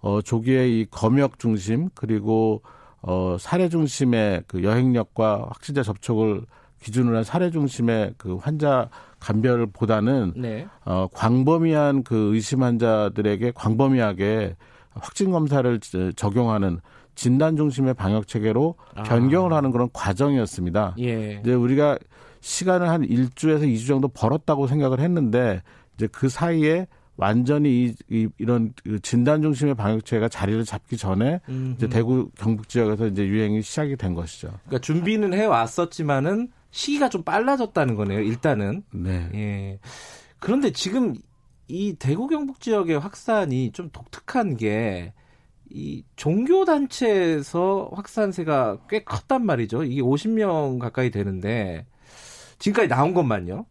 어, 조기에 이 검역 중심 그리고 어, 사례 중심의 그 여행력과 확진자 접촉을 기준으로 한 사례 중심의 그 환자 감별보다는 네. 어, 광범위한 그 의심 환자들에게 광범위하게 확진 검사를 적용하는 진단 중심의 방역 체계로 아. 변경을 하는 그런 과정이었습니다. 예. 이제 우리가 시간을 한 일주에서 이주 정도 벌었다고 생각을 했는데 이제 그 사이에 완전히 이, 이 이런 그 진단 중심의 방역체가 자리를 잡기 전에 음흠. 이제 대구 경북 지역에서 이제 유행이 시작이 된 것이죠. 그러니까 준비는 해 왔었지만은 시기가 좀 빨라졌다는 거네요. 일단은. 네. 예. 그런데 지금 이 대구 경북 지역의 확산이 좀 독특한 게 이 종교 단체에서 확산세가 꽤 컸단 말이죠. 이게 50명 가까이 되는데 지금까지 나온 것만요.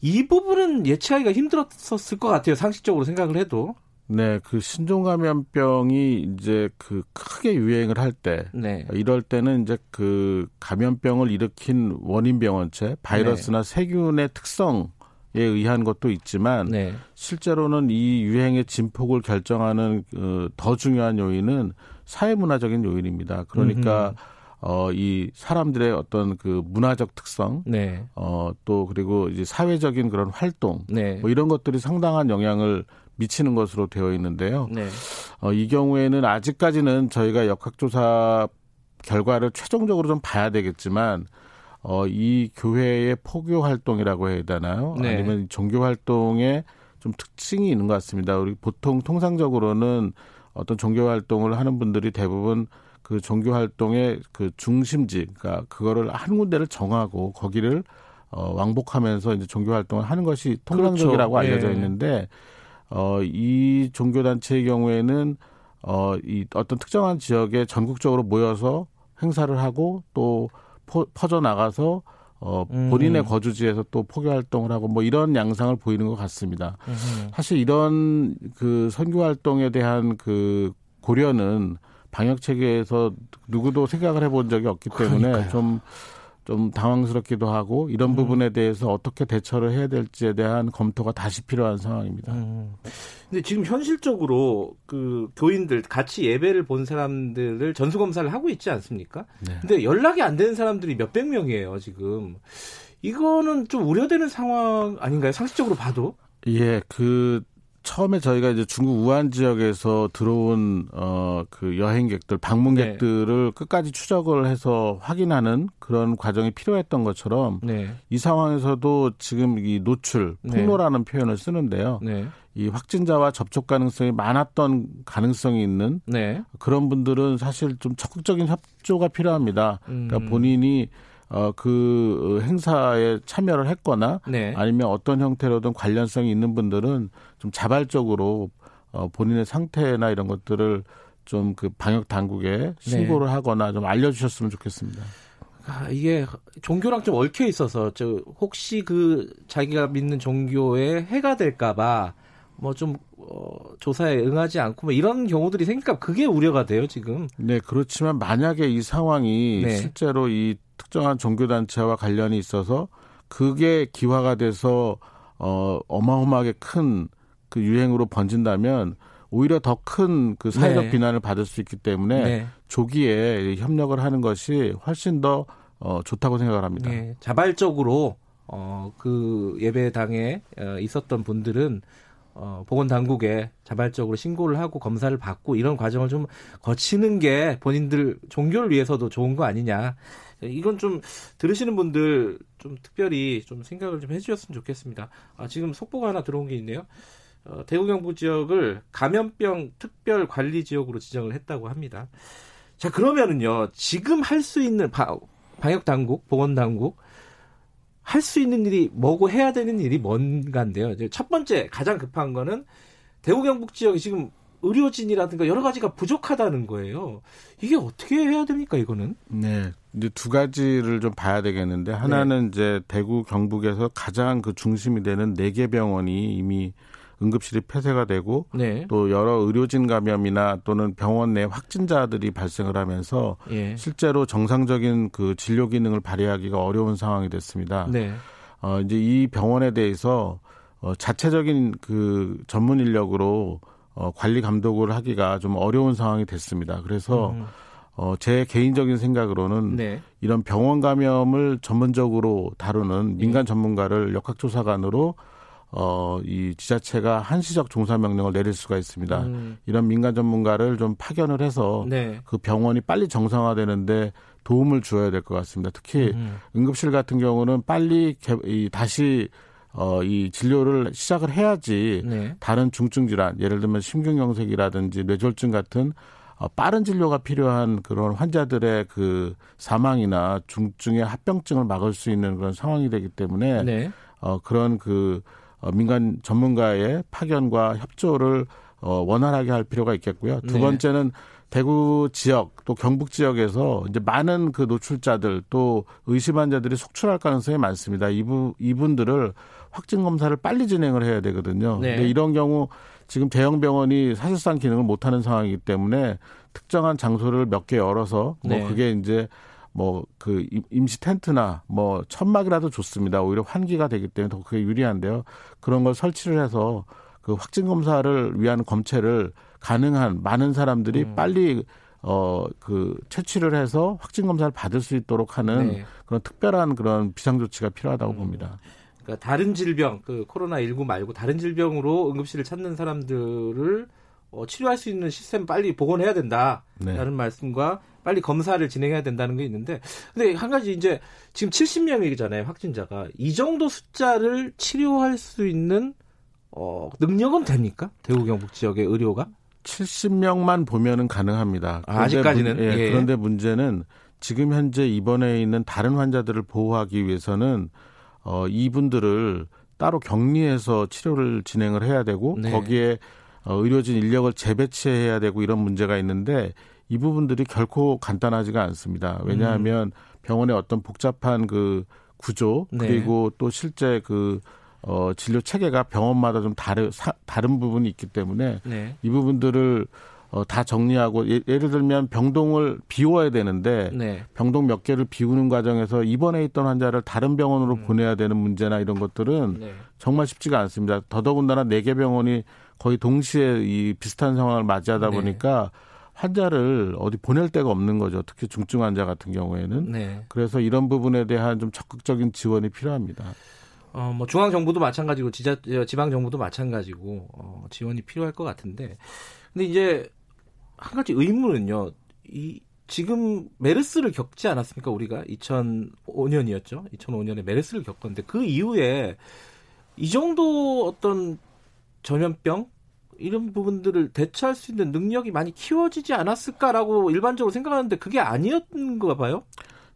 이 부분은 예측하기가 힘들었을 것 같아요. 상식적으로 생각을 해도. 네, 그 신종 감염병이 이제 그 크게 유행을 할 때, 네. 이럴 때는 이제 그 감염병을 일으킨 원인 병원체, 바이러스나 네. 세균의 특성에 의한 것도 있지만, 네. 실제로는 이 유행의 진폭을 결정하는 그 더 중요한 요인은 사회문화적인 요인입니다. 그러니까 음흠. 어, 이 사람들의 어떤 그 문화적 특성, 네. 어, 또 그리고 이제 사회적인 그런 활동, 네. 뭐 이런 것들이 상당한 영향을 미치는 것으로 되어 있는데요. 네. 어, 이 경우에는 아직까지는 저희가 역학조사 결과를 최종적으로 좀 봐야 되겠지만, 어, 이 교회의 포교 활동이라고 해야 되나요? 네. 아니면 종교 활동에 좀 특징이 있는 것 같습니다. 우리 보통 통상적으로는 어떤 종교 활동을 하는 분들이 대부분 그 종교 활동의 그 중심지, 그러니까 그거를 한 군데를 정하고 거기를 어, 왕복하면서 이제 종교 활동을 하는 것이 통상적이라고 그렇죠. 알려져 예. 있는데 어, 이 종교 단체의 경우에는 어, 이 어떤 특정한 지역에 전국적으로 모여서 행사를 하고 또 포, 퍼져 나가서 어, 음. 본인의 음. 거주지에서 또 포교 활동을 하고 뭐 이런 양상을 보이는 것 같습니다. 음. 사실 이런 그 선교 활동에 대한 그 고려는 방역 체계에서 누구도 생각을 해본 적이 없기 때문에. 좀좀 당황스럽기도 하고 이런 음. 부분에 대해서 어떻게 대처를 해야 될지에 대한 검토가 다시 필요한 상황입니다. 음. 근데 지금 현실적으로 그 교인들 같이 예배를 본 사람들을 전수 검사를 하고 있지 않습니까? 네. 근데 연락이 안 되는 사람들이 몇백 명이에요, 지금. 이거는 좀 우려되는 상황 아닌가요? 상식적으로 봐도? 예, 그 처음에 저희가 이제 중국 우한 지역에서 들어온 어 그 여행객들 방문객들을 네. 끝까지 추적을 해서 확인하는 그런 과정이 필요했던 것처럼 네. 이 상황에서도 지금 이 노출 네. 폭로라는 네. 표현을 쓰는데요. 네. 이 확진자와 접촉 가능성이 많았던 가능성이 있는 네. 그런 분들은 사실 좀 적극적인 협조가 필요합니다. 그러니까 음. 본인이 어, 그 행사에 참여를 했거나 네. 아니면 어떤 형태로든 관련성이 있는 분들은 좀 자발적으로 어, 본인의 상태나 이런 것들을 좀 그 방역 당국에 신고를 네. 하거나 좀 알려주셨으면 좋겠습니다. 아, 이게 종교랑 좀 얽혀 있어서 저 혹시 그 자기가 믿는 종교에 해가 될까봐 뭐좀 어, 조사에 응하지 않고 뭐 이런 경우들이 생기니까 그게 우려가 돼요 지금. 네 그렇지만 만약에 이 상황이 네. 실제로 이 특정한 종교 단체와 관련이 있어서 그게 기화가 돼서 어, 어마어마하게 큰 그 유행으로 번진다면 오히려 더 큰 그 사회적 네. 비난을 받을 수 있기 때문에 네. 조기에 협력을 하는 것이 훨씬 더 어, 좋다고 생각을 합니다. 네. 자발적으로 어, 그 예배당에 어, 있었던 분들은 어, 보건당국에 자발적으로 신고를 하고 검사를 받고 이런 과정을 좀 거치는 게 본인들 종교를 위해서도 좋은 거 아니냐. 이건 좀 들으시는 분들 좀 특별히 좀 생각을 좀 해주셨으면 좋겠습니다. 아, 지금 속보가 하나 들어온 게 있네요. 어, 대구 경북 지역을 감염병 특별 관리 지역으로 지정을 했다고 합니다. 자 그러면은요 지금 할 수 있는 바, 방역 당국, 보건 당국 할 수 있는 일이 뭐고 해야 되는 일이 뭔가인데요. 첫 번째 가장 급한 거는 대구 경북 지역이 지금 의료진이라든가 여러 가지가 부족하다는 거예요. 이게 어떻게 해야 됩니까, 이거는? 네. 이제 두 가지를 좀 봐야 되겠는데 하나는 네. 이제 대구 경북에서 가장 그 중심이 되는 네 개 병원이 이미 응급실이 폐쇄가 되고 네. 또 여러 의료진 감염이나 또는 병원 내 확진자들이 발생을 하면서 예. 실제로 정상적인 그 진료 기능을 발휘하기가 어려운 상황이 됐습니다. 네. 어 이제 이 병원에 대해서 어 자체적인 그 전문 인력으로 어, 관리 감독을 하기가 좀 어려운 상황이 됐습니다. 그래서 음. 어, 제 개인적인 생각으로는 네. 이런 병원 감염을 전문적으로 다루는 네. 민간 전문가를 역학조사관으로 어, 이 지자체가 한시적 종사 명령을 내릴 수가 있습니다. 음. 이런 민간 전문가를 좀 파견을 해서 네. 그 병원이 빨리 정상화되는데 도움을 주어야 될 것 같습니다. 특히 음. 응급실 같은 경우는 빨리 개, 이, 다시 어, 이 진료를 시작을 해야지 네. 다른 중증 질환, 예를 들면 심근경색이라든지 뇌졸중 같은 어, 빠른 진료가 필요한 그런 환자들의 그 사망이나 중증의 합병증을 막을 수 있는 그런 상황이 되기 때문에 네. 어, 그런 그 어, 민간 전문가의 파견과 협조를 어, 원활하게 할 필요가 있겠고요. 두 네. 번째는 대구 지역 또 경북 지역에서 이제 많은 그 노출자들 또 의심 환자들이 속출할 가능성이 많습니다. 이분 이분들을 확진 검사를 빨리 진행을 해야 되거든요. 네. 근데 이런 경우 지금 대형 병원이 사실상 기능을 못 하는 상황이기 때문에 특정한 장소를 몇 개 열어서 뭐 네. 그게 이제 뭐 그 임시 텐트나 뭐 천막이라도 좋습니다. 오히려 환기가 되기 때문에 더 그게 유리한데요. 그런 걸 설치를 해서 그 확진 검사를 위한 검체를 가능한 많은 사람들이 음. 빨리 어 그 채취를 해서 확진 검사를 받을 수 있도록 하는 네. 그런 특별한 그런 비상 조치가 필요하다고 음. 봅니다. 그러니까 다른 질병, 그 코로나 19 말고 다른 질병으로 응급실을 찾는 사람들을 어, 치료할 수 있는 시스템 빨리 복원해야 된다라는 네. 말씀과 빨리 검사를 진행해야 된다는 게 있는데 근데 한 가지 이제 지금 70명이잖아요 확진자가 이 정도 숫자를 치료할 수 있는 어, 능력은 됩니까 대구 경북 지역의 의료가? 70명만 보면은 가능합니다. 아, 아직까지는 문, 예, 예. 그런데 문제는 지금 현재 입원해 있는 다른 환자들을 보호하기 위해서는 어 이분들을 따로 격리해서 치료를 진행을 해야 되고 네. 거기에 어, 의료진 인력을 재배치해야 되고 이런 문제가 있는데 이 부분들이 결코 간단하지가 않습니다. 왜냐하면 음. 병원의 어떤 복잡한 그 구조 네. 그리고 또 실제 그 어, 진료 체계가 병원마다 좀 다르, 사, 다른 부분이 있기 때문에 네. 이 부분들을 어, 다 정리하고 예, 를 들면 병동을 비워야 되는데 네. 병동 몇 개를 비우는 과정에서 입원해 있던 환자를 다른 병원으로 음. 보내야 되는 문제나 이런 것들은 네. 정말 쉽지가 않습니다. 더더군다나 네 개 병원이 거의 동시에 이 비슷한 상황을 맞이하다 네. 보니까 환자를 어디 보낼 데가 없는 거죠. 특히 중증 환자 같은 경우에는. 네. 그래서 이런 부분에 대한 좀 적극적인 지원이 필요합니다. 어, 뭐 중앙 정부도 마찬가지고 지자 지방 정부도 마찬가지고 어, 지원이 필요할 것 같은데. 근데 이제 한 가지 의문은요. 이 지금 메르스를 겪지 않았습니까? 우리가 2005년이었죠. 2005년에 메르스를 겪었는데 그 이후에 이 정도 어떤 전염병 이런 부분들을 대처할 수 있는 능력이 많이 키워지지 않았을까라고 일반적으로 생각하는데 그게 아니었는가 봐요.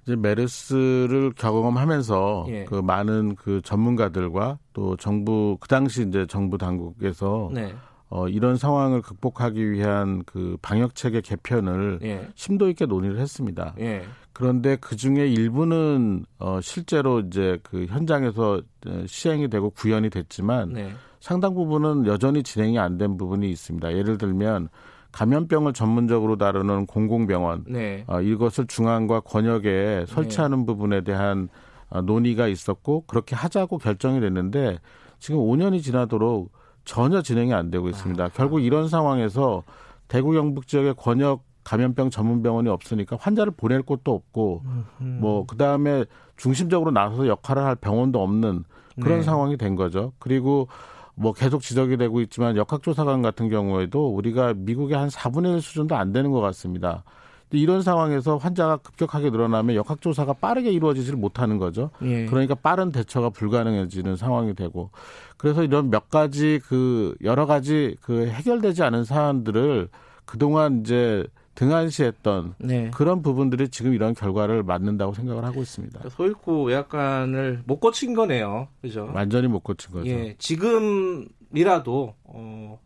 이제 메르스를 경험하면서 예. 그 많은 그 전문가들과 또 정부 그 당시 이제 정부 당국에서 네. 어, 이런 상황을 극복하기 위한 그 방역 체계 개편을 예. 심도 있게 논의를 했습니다. 예. 그런데 그 중에 일부는 어, 실제로 이제 그 현장에서 시행이 되고 구현이 됐지만 네. 상당 부분은 여전히 진행이 안 된 부분이 있습니다. 예를 들면 감염병을 전문적으로 다루는 공공병원 네. 어, 이것을 중앙과 권역에 설치하는 네. 부분에 대한 어, 논의가 있었고 그렇게 하자고 결정이 됐는데 지금 5년이 지나도록 전혀 진행이 안 되고 있습니다. 아, 결국 이런 상황에서 대구 경북 지역의 권역 감염병 전문 병원이 없으니까 환자를 보낼 곳도 없고 뭐 그다음에 중심적으로 나서서 역할을 할 병원도 없는 그런 네. 상황이 된 거죠. 그리고 뭐 계속 지적이 되고 있지만 역학조사관 같은 경우에도 우리가 미국의 한 4분의 1 수준도 안 되는 것 같습니다. 이런 상황에서 환자가 급격하게 늘어나면 역학조사가 빠르게 이루어지지를 못하는 거죠. 예. 그러니까 빠른 대처가 불가능해지는 상황이 되고 그래서 이런 몇 가지 그 여러 가지 그 해결되지 않은 사안들을 그동안 이제 등한시했던 네. 그런 부분들이 지금 이런 결과를 맞는다고 생각을 하고 있습니다. 소일구 외약관을 못 고친 거네요. 그죠? 완전히 못 고친 거죠. 예, 지금이라도 어,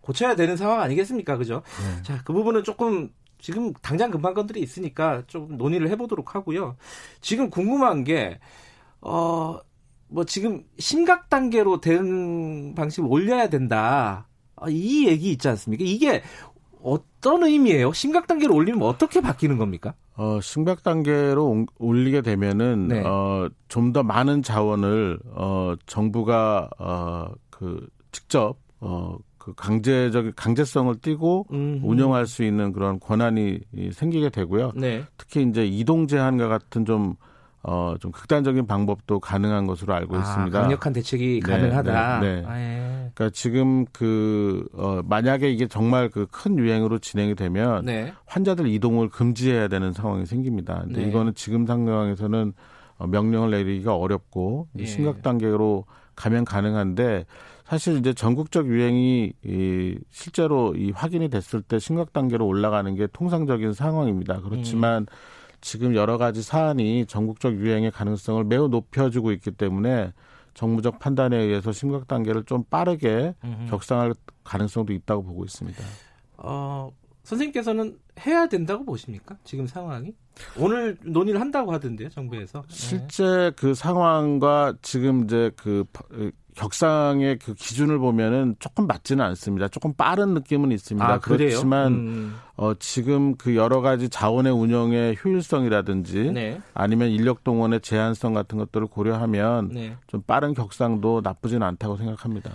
고쳐야 되는 상황 아니겠습니까? 그죠? 네. 자, 그 부분은 조금 지금 당장 금방 건들이 있으니까 좀 논의를 해보도록 하고요. 지금 궁금한 게, 어, 뭐 지금 심각 단계로 대응 방식을 올려야 된다. 아, 이 얘기 있지 않습니까? 이게 어떤 의미예요? 심각 단계로 올리면 어떻게 바뀌는 겁니까? 어, 심각 단계로 올리게 되면은 네. 어, 좀 더 많은 자원을 어, 정부가 어, 그 직접 어, 그 강제적 강제성을 띠고 음흠. 운영할 수 있는 그런 권한이 생기게 되고요. 네. 특히 이제 이동 제한과 같은 좀 어, 좀 극단적인 방법도 가능한 것으로 알고 아, 있습니다. 강력한 대책이 네, 가능하다. 네, 네. 아, 예. 그러니까 지금 그, 어, 만약에 이게 정말 그 큰 유행으로 진행이 되면 네. 환자들 이동을 금지해야 되는 상황이 생깁니다. 근데 네. 이거는 지금 상황에서는 어, 명령을 내리기가 어렵고 예. 심각 단계로 가면 가능한데 사실 이제 전국적 유행이 이 실제로 이 확인이 됐을 때 심각 단계로 올라가는 게 통상적인 상황입니다. 그렇지만 음. 지금 여러 가지 사안이 전국적 유행의 가능성을 매우 높여주고 있기 때문에 정무적 판단에 의해서 심각 단계를 좀 빠르게 음흠. 격상할 가능성도 있다고 보고 있습니다. 어, 선생님께서는 해야 된다고 보십니까? 지금 상황이? 오늘 논의를 한다고 하던데요, 정부에서. 실제 네. 그 상황과 지금 이제 그 격상의 그 기준을 보면은 조금 맞지는 않습니다. 조금 빠른 느낌은 있습니다. 아, 그렇지만 음. 어, 지금 그 여러 가지 자원의 운영의 효율성이라든지 네. 아니면 인력 동원의 제한성 같은 것들을 고려하면 네. 좀 빠른 격상도 나쁘지는 않다고 생각합니다.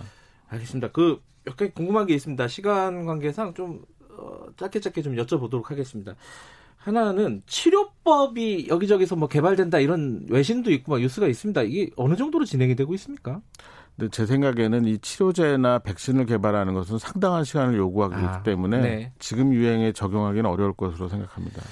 알겠습니다. 그 몇 가지 궁금한 게 있습니다. 시간 관계상 좀 어, 짧게 짧게 좀 여쭤보도록 하겠습니다. 하나는 치료법이 여기저기서 뭐 개발된다 이런 외신도 있고 막 뉴스가 있습니다. 이게 어느 정도로 진행이 되고 있습니까? 근데 제 생각에는 이 치료제나 백신을 개발하는 것은 상당한 시간을 요구하기 아, 때문에 네. 지금 유행에 적용하기는 어려울 것으로 생각합니다.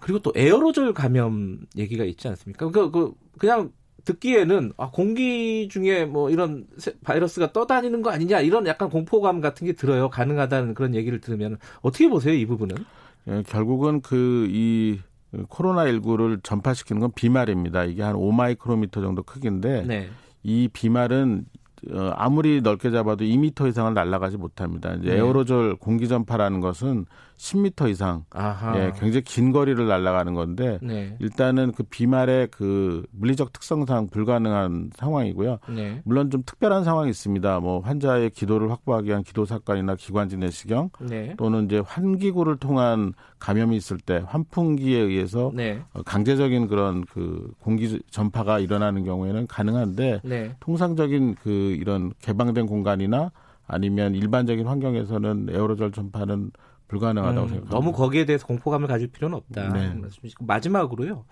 그리고 또 에어로졸 감염 얘기가 있지 않습니까? 그, 그 그냥 듣기에는 아, 공기 중에 뭐 이런 바이러스가 떠다니는 거 아니냐 이런 약간 공포감 같은 게 들어요. 가능하다는 그런 얘기를 들으면 어떻게 보세요 이 부분은? 예, 결국은 그 이 코로나 19를 전파시키는 건 비말입니다. 이게 한 5마이크로미터 정도 크기인데 네. 이 비말은 어, 아무리 넓게 잡아도 2미터 이상을 날아가지 못합니다. 이제 네. 에어로졸 공기 전파라는 것은 10m 이상, 아하. 예, 굉장히 긴 거리를 날아가는 건데 네. 일단은 그 비말의 그 물리적 특성상 불가능한 상황이고요. 네. 물론 좀 특별한 상황이 있습니다. 뭐 환자의 기도를 확보하기 위한 기도 사건이나 기관지 내시경 네. 또는 이제 환기구를 통한 감염이 있을 때 환풍기에 의해서 네. 어, 강제적인 그런 그 공기 전파가 일어나는 경우에는 가능한데 네. 통상적인 그 이런 개방된 공간이나 아니면 일반적인 환경에서는 에어로졸 전파는 불가능하다고 음, 생각합니다. 너무 거기에 대해서 공포감을 가질 필요는 없다. 네. 마지막으로요.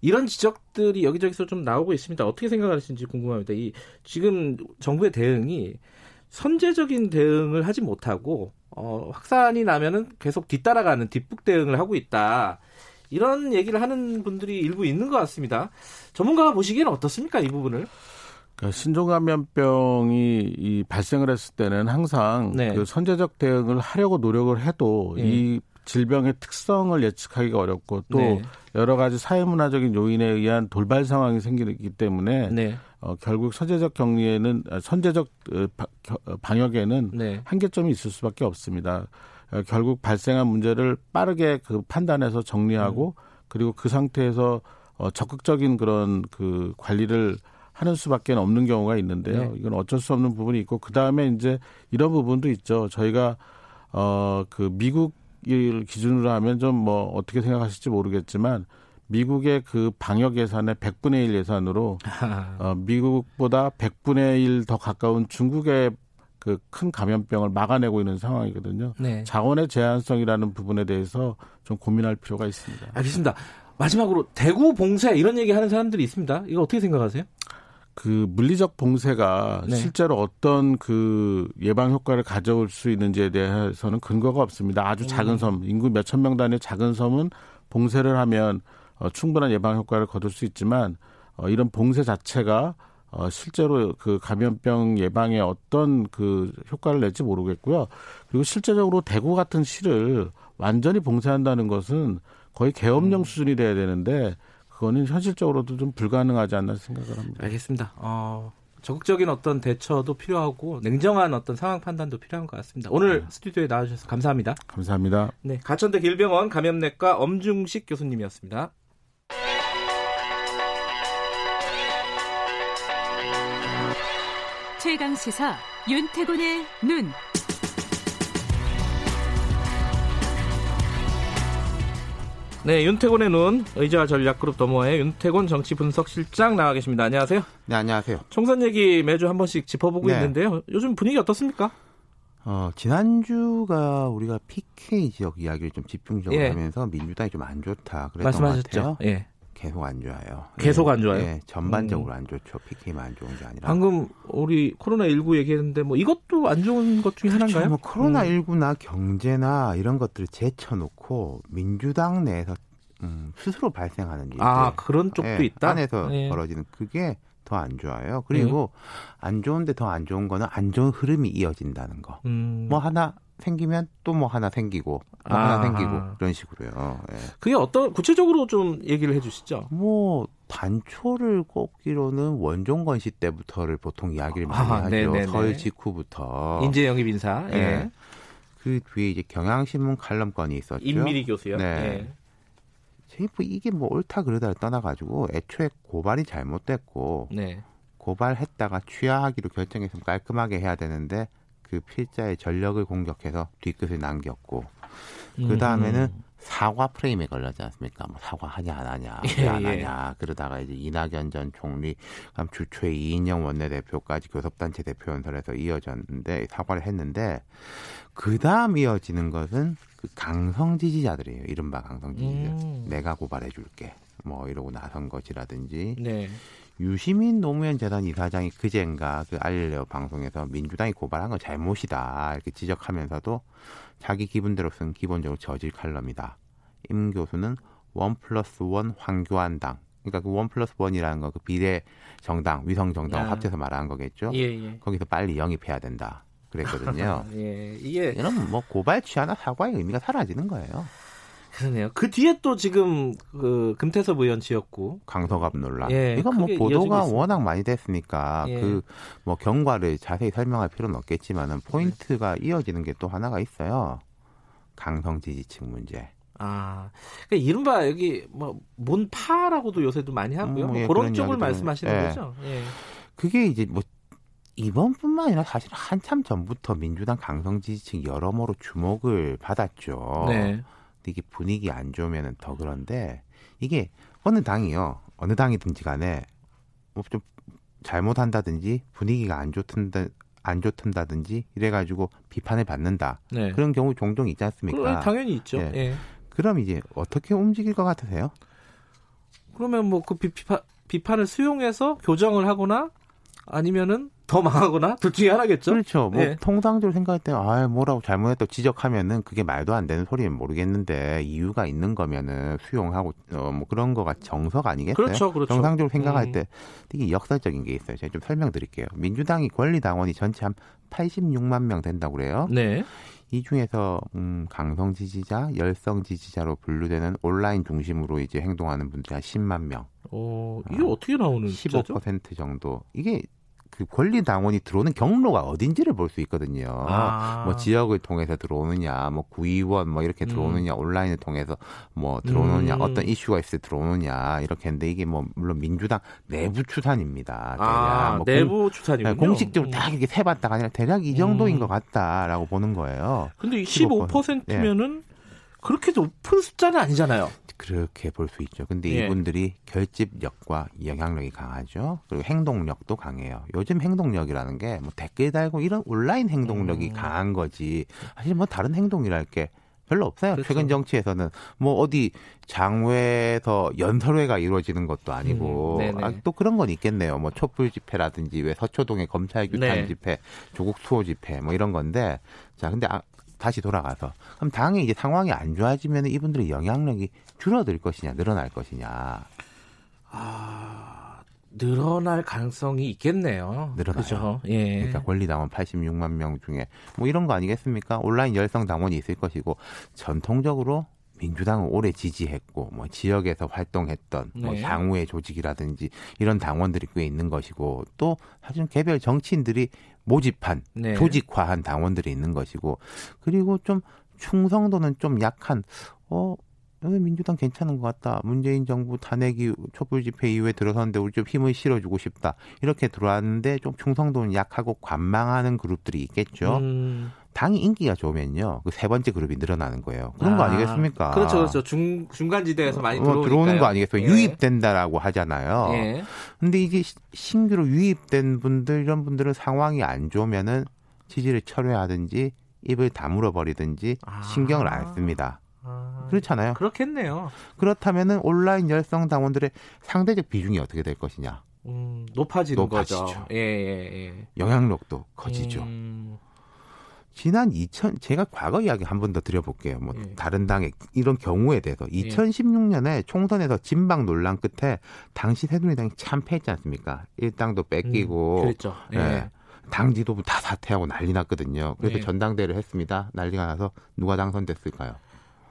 이런 지적들이 여기저기서 좀 나오고 있습니다. 어떻게 생각하시는지 궁금합니다. 이 지금 정부의 대응이 선제적인 대응을 하지 못하고 어, 확산이 나면은 계속 뒤따라가는 뒷북 대응을 하고 있다. 이런 얘기를 하는 분들이 일부 있는 것 같습니다. 전문가가 보시기에는 어떻습니까 이 부분을? 그러니까 신종감염병이 이 발생을 했을 때는 항상 네. 그 선제적 대응을 하려고 노력을 해도 네. 이 질병의 특성을 예측하기가 어렵고 또 네. 여러 가지 사회문화적인 요인에 의한 돌발 상황이 생기기 때문에 네. 어, 결국 선제적 격리에는 아, 선제적 어, 어, 방역에는 네. 한계점이 있을 수밖에 없습니다. 어, 결국 발생한 문제를 빠르게 그 판단해서 정리하고 음. 그리고 그 상태에서 어, 적극적인 그런 그 관리를 하는 수밖에 없는 경우가 있는데요. 네. 이건 어쩔 수 없는 부분이 있고 그 다음에 이제 이런 부분도 있죠. 저희가 어 그 미국을 기준으로 하면 좀 뭐 어떻게 생각하실지 모르겠지만 미국의 그 방역 예산의 100분의 1 예산으로 어, 미국보다 100분의 1 더 가까운 중국의 그 큰 감염병을 막아내고 있는 상황이거든요. 네. 자원의 제한성이라는 부분에 대해서 좀 고민할 필요가 있습니다. 알겠습니다. 마지막으로 대구 봉쇄 이런 얘기 하는 사람들이 있습니다. 이거 어떻게 생각하세요? 그 물리적 봉쇄가 네. 실제로 어떤 그 예방 효과를 가져올 수 있는지에 대해서는 근거가 없습니다. 아주 작은 음. 섬, 인구 몇천 명 단위의 작은 섬은 봉쇄를 하면 어, 충분한 예방 효과를 거둘 수 있지만 어, 이런 봉쇄 자체가 어, 실제로 그 감염병 예방에 어떤 그 효과를 낼지 모르겠고요. 그리고 실제적으로 대구 같은 시를 완전히 봉쇄한다는 것은 거의 계엄령 음. 수준이 돼야 되는데 그거는 현실적으로도 좀 불가능하지 않나 생각을 합니다. 알겠습니다. 어, 적극적인 어떤 대처도 필요하고 냉정한 어떤 상황 판단도 필요한 것 같습니다. 오늘 네. 스튜디오에 나와주셔서 감사합니다. 감사합니다. 네, 가천대 길병원 감염내과 엄중식 교수님이었습니다. 최강 시사 윤태곤의 눈. 네, 윤태곤의 눈 의자 전략그룹 더모아의 윤태곤 정치 분석 실장 나와 계십니다. 안녕하세요. 네, 안녕하세요. 총선 얘기 매주 한 번씩 짚어보고 네. 있는데요. 요즘 분위기 어떻습니까? 어, 지난주가 우리가 PK 지역 이야기를 좀 집중적으로 예. 하면서 민주당이 좀 안 좋다 그랬던 말씀하셨죠? 것 같아요. 예. 계속 안 좋아요. 계속 안 좋아요. 예, 전반적으로 음. 안 좋죠. PK만 안 좋은 게 아니라. 방금 우리 코로나 19 얘기했는데 뭐 이것도 안 좋은 것 중에 그렇죠. 하나인가요? 뭐 코로나 19나 음. 경제나 이런 것들을 제쳐놓고 민주당 내에서 음, 스스로 발생하는 일들. 아 그런 쪽도 예, 있다. 안에서 예. 벌어지는 그게 더 안 좋아요. 그리고 예. 안 좋은데 더 안 좋은 거는 안 좋은 흐름이 이어진다는 거. 음. 뭐 하나 생기면 또 뭐 하나 생기고 뭐 아. 하나 생기고 그런 식으로요. 예. 그게 어떤 구체적으로 좀 얘기를 해주시죠. 뭐 단초를 꼽기로는 원종건 씨 때부터를 보통 이야기를 많이 아, 하죠. 네네네. 설 직후부터 인재 영입 인사. 예. 예. 그 뒤에 이제 경향신문 칼럼건이 있었죠. 임미리 교수요. 네. 예. 뭐 이게 뭐 옳다 그러다를 떠나가지고 애초에 고발이 잘못됐고 네. 고발했다가 취하하기로 결정했으면 깔끔하게 해야 되는데 그 필자의 전력을 공격해서 뒤끝을 남겼고 그 다음에는 사과 프레임에 걸렸지 않습니까? 뭐 사과하냐 안 하냐, 예, 왜안 예. 하냐. 그러다가 이제 이낙연 전 총리, 그다음 주초에 이인영 원내대표까지 교섭단체 대표 연설에서 이어졌는데 사과를 했는데 그 다음 이어지는 것은 그 강성 지지자들이에요. 이른바 강성 지지자. 음. 내가 고발해줄게. 뭐 이러고 나선 것이라든지. 네. 유시민 노무현 재단 이사장이 그젠가 그 알릴레오 방송에서 민주당이 고발한 건 잘못이다 이렇게 지적하면서도 자기 기분대로 쓴 기본적으로 저질 칼럼이다. 임 교수는 one plus one 황교안당 그러니까 그 one plus one이라는 거 그 비례 정당, 위성 정당 아. 합쳐서 말하는 거겠죠. 예, 예. 거기서 빨리 영입해야 된다. 그랬거든요. [LAUGHS] 예, 이게 이러면 뭐 고발 취하나 사과의 의미가 사라지는 거예요. 그러네요. 그 뒤에 또 지금 그 금태섭 의원 지었고 강서갑 논란. 예, 이건 뭐 보도가 워낙 많이 됐으니까 예. 그뭐 경과를 자세히 설명할 필요는 없겠지만은 포인트가 이어지는 게 또 하나가 있어요. 강성 지지층 문제. 아, 그러니까 이른바 여기 뭐 몬파라고도 요새도 많이 하고요. 음, 예, 뭐 그런 쪽을 말씀하시는 예. 거죠. 예. 그게 이제 뭐 이번뿐만 아니라 사실 한참 전부터 민주당 강성 지지층 여러모로 주목을 받았죠. 네. 이게 분위기 안 좋으면 더 그런데 이게 어느 당이요, 어느 당이든지 간에 뭐 좀 잘못한다든지 분위기가 안 좋든다 안 좋든다든지 이래가지고 비판을 받는다. 네. 그런 경우 종종 있지 않습니까? 당연히 있죠. 예. 예. 그럼 이제 어떻게 움직일 것 같으세요? 그러면 뭐 그 비판 비판을 수용해서 교정을 하거나 아니면은 더 망하거나 둘 중에 하나겠죠. 그렇죠. 뭐 네. 통상적으로 생각할 때 아, 뭐라고 잘못했다고 지적하면은 그게 말도 안 되는 소리는 모르겠는데 이유가 있는 거면은 수용하고 어, 뭐 그런 거가 정석 아니겠어요? 그렇죠, 그렇죠. 정상적으로 생각할 음. 때 이게 역사적인 게 있어요. 제가 좀 설명드릴게요. 민주당이 권리 당원이 전체 한 86만 명 된다고 그래요. 네. 이 중에서 음, 강성 지지자, 열성 지지자로 분류되는 온라인 중심으로 이제 행동하는 분들이 한 10만 명. 어, 이게 어, 떻게 나오는 15% 정도. 이게 그 권리 당원이 들어오는 경로가 어딘지를 볼 수 있거든요. 아. 뭐 지역을 통해서 들어오느냐, 뭐 구의원 뭐 이렇게 음. 들어오느냐, 음. 온라인을 통해서 뭐 들어오느냐, 음. 어떤 이슈가 있을 때 들어오느냐 이렇게 했는데 이게 뭐 물론 민주당 내부 추산입니다. 아, 뭐 내부 추산이군요. 네, 공식적으로 딱 이렇게 세봤다가 아니라 대략 이 정도인 음. 것 같다라고 보는 거예요. 근데 15%면은 네. 그렇게 높은 숫자는 아니잖아요. 그렇게 볼 수 있죠. 근데 예. 이분들이 결집력과 영향력이 강하죠. 그리고 행동력도 강해요. 요즘 행동력이라는 게 뭐 댓글 달고 이런 온라인 행동력이 음. 강한 거지. 사실 뭐 다른 행동이랄 게 별로 없어요. 그렇죠. 최근 정치에서는 뭐 어디 장외에서 연설회가 이루어지는 것도 아니고 음, 아, 또 그런 건 있겠네요. 뭐 촛불 집회라든지 왜 서초동의 검찰 규탄 네. 집회, 조국 수호 집회 뭐 이런 건데 자 근데 아, 다시 돌아가서 그럼 당에 이제 상황이 안 좋아지면 이분들의 영향력이 줄어들 것이냐 늘어날 것이냐 아 늘어날 가능성이 있겠네요. 늘어나요. 그죠? 예. 그러니까 권리당원 86만 명 중에 뭐 이런 거 아니겠습니까? 온라인 열성 당원이 있을 것이고 전통적으로 민주당을 오래 지지했고 뭐 지역에서 활동했던 뭐 네. 뭐 향후의 조직이라든지 이런 당원들이 꽤 있는 것이고 또 사실 개별 정치인들이 모집한 네. 조직화한 당원들이 있는 것이고 그리고 좀 충성도는 좀 약한 어 여기 민주당 괜찮은 것 같다. 문재인 정부 탄핵이 촛불 집회 이후에 들어섰는데 우리 좀 힘을 실어주고 싶다. 이렇게 들어왔는데 좀 충성도는 약하고 관망하는 그룹들이 있겠죠. 음. 당이 인기가 좋으면요. 그 세 번째 그룹이 늘어나는 거예요. 그런 아, 거 아니겠습니까? 그렇죠, 그렇죠. 중, 중간 지대에서 많이 어, 들어오는 거 아니겠어요? 예. 유입된다라고 하잖아요. 예. 근데 이게 신규로 유입된 분들, 이런 분들은 상황이 안 좋으면은 지지를 철회하든지 입을 다물어 버리든지 아. 신경을 안 씁니다. 아, 그렇잖아요. 그렇겠네요. 그렇다면은 온라인 열성 당원들의 상대적 비중이 어떻게 될 것이냐? 음, 높아지는 높아지죠. 거죠. 예, 예, 예. 영향력도 커지죠. 음. 지난 2000 제가 과거 이야기 한 번 더 드려볼게요. 뭐 예. 다른 당의 이런 경우에 대해서 2016년에 예. 총선에서 진박 논란 끝에 당시 새누리당이 참패했지 않습니까? 일당도 뺏기고 음, 그랬죠. 예. 예. 당 지도부 다 사퇴하고 난리 났거든요. 그래서 예. 전당대회를 했습니다. 난리가 나서 누가 당선됐을까요?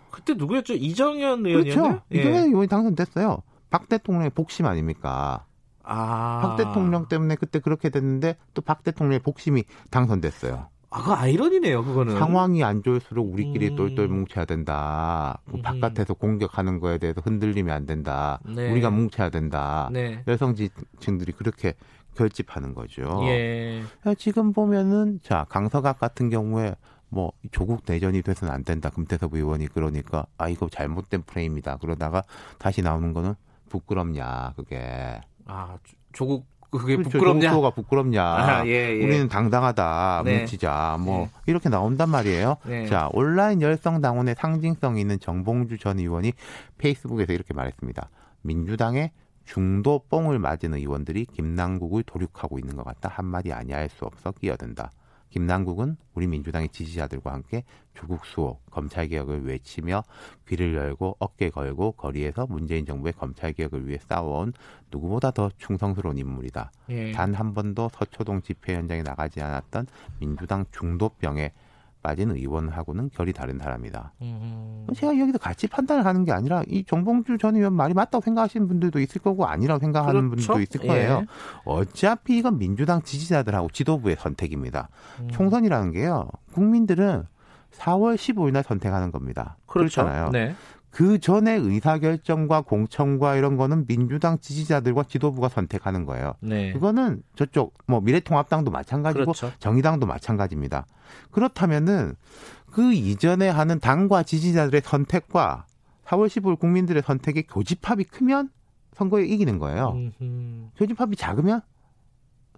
그때 누구였죠? 이정현 의원이었나요? 그렇죠. 예. 이정현 의원이 당선됐어요. 박 대통령의 복심 아닙니까? 아. 박 대통령 때문에 그때 그렇게 됐는데 또 박 대통령의 복심이 당선됐어요. 아, 그 아이러니네요, 그거는. 상황이 안 좋을수록 우리끼리 음. 똘똘 뭉쳐야 된다. 뭐 음. 바깥에서 공격하는 거에 대해서 흔들리면 안 된다. 네. 우리가 뭉쳐야 된다. 네. 여성 지층들이 그렇게 결집하는 거죠. 예. 지금 보면은 자 강서각 같은 경우에 뭐 조국 대전이 돼서는 안 된다. 금태섭 의원이 그러니까 아 이거 잘못된 프레임이다. 그러다가 다시 나오는 거는 부끄럽냐 그게. 아 조국 그게 그렇죠. 부끄럽냐? 가 부끄럽냐? 아, 예, 예. 우리는 당당하다. 네. 뭉치자. 뭐 네. 이렇게 나온단 말이에요. 네. 자 온라인 열성 당원의 상징성 있는 정봉주 전 의원이 페이스북에서 이렇게 말했습니다. 민주당의 중도 뽕을 맞은 의원들이 김남국을 도륙하고 있는 것 같다. 한마디 아니할 수 없어 끼어든다. 김남국은 우리 민주당의 지지자들과 함께 조국 수호, 검찰 개혁을 외치며 귀를 열고 어깨 걸고 거리에서 문재인 정부의 검찰 개혁을 위해 싸워온 누구보다 더 충성스러운 인물이다. 예. 단한 번도 서초동 집회 현장에 나가지 않았던 민주당 중도병에 빠진 의원하고는 결이 다른 사람이다. 음. 제가 여기서 같이 판단을 하는 게 아니라 이 정봉주 전 의원 말이 맞다고 생각하시는 분들도 있을 거고 아니라고 생각하는 그렇죠? 분들도 있을 거예요. 예. 어차피 이건 민주당 지지자들하고 지도부의 선택입니다. 음. 총선이라는 게요. 국민들은 4월 15일 날 선택하는 겁니다. 그렇죠. 그렇잖아요. 네. 그 전에 의사결정과 공천과 이런 거는 민주당 지지자들과 지도부가 선택하는 거예요. 네. 그거는 저쪽 뭐 미래통합당도 마찬가지고 그렇죠. 정의당도 마찬가지입니다. 그렇다면은 그 이전에 하는 당과 지지자들의 선택과 4월 15일 국민들의 선택의 교집합이 크면 선거에 이기는 거예요. 음흠. 교집합이 작으면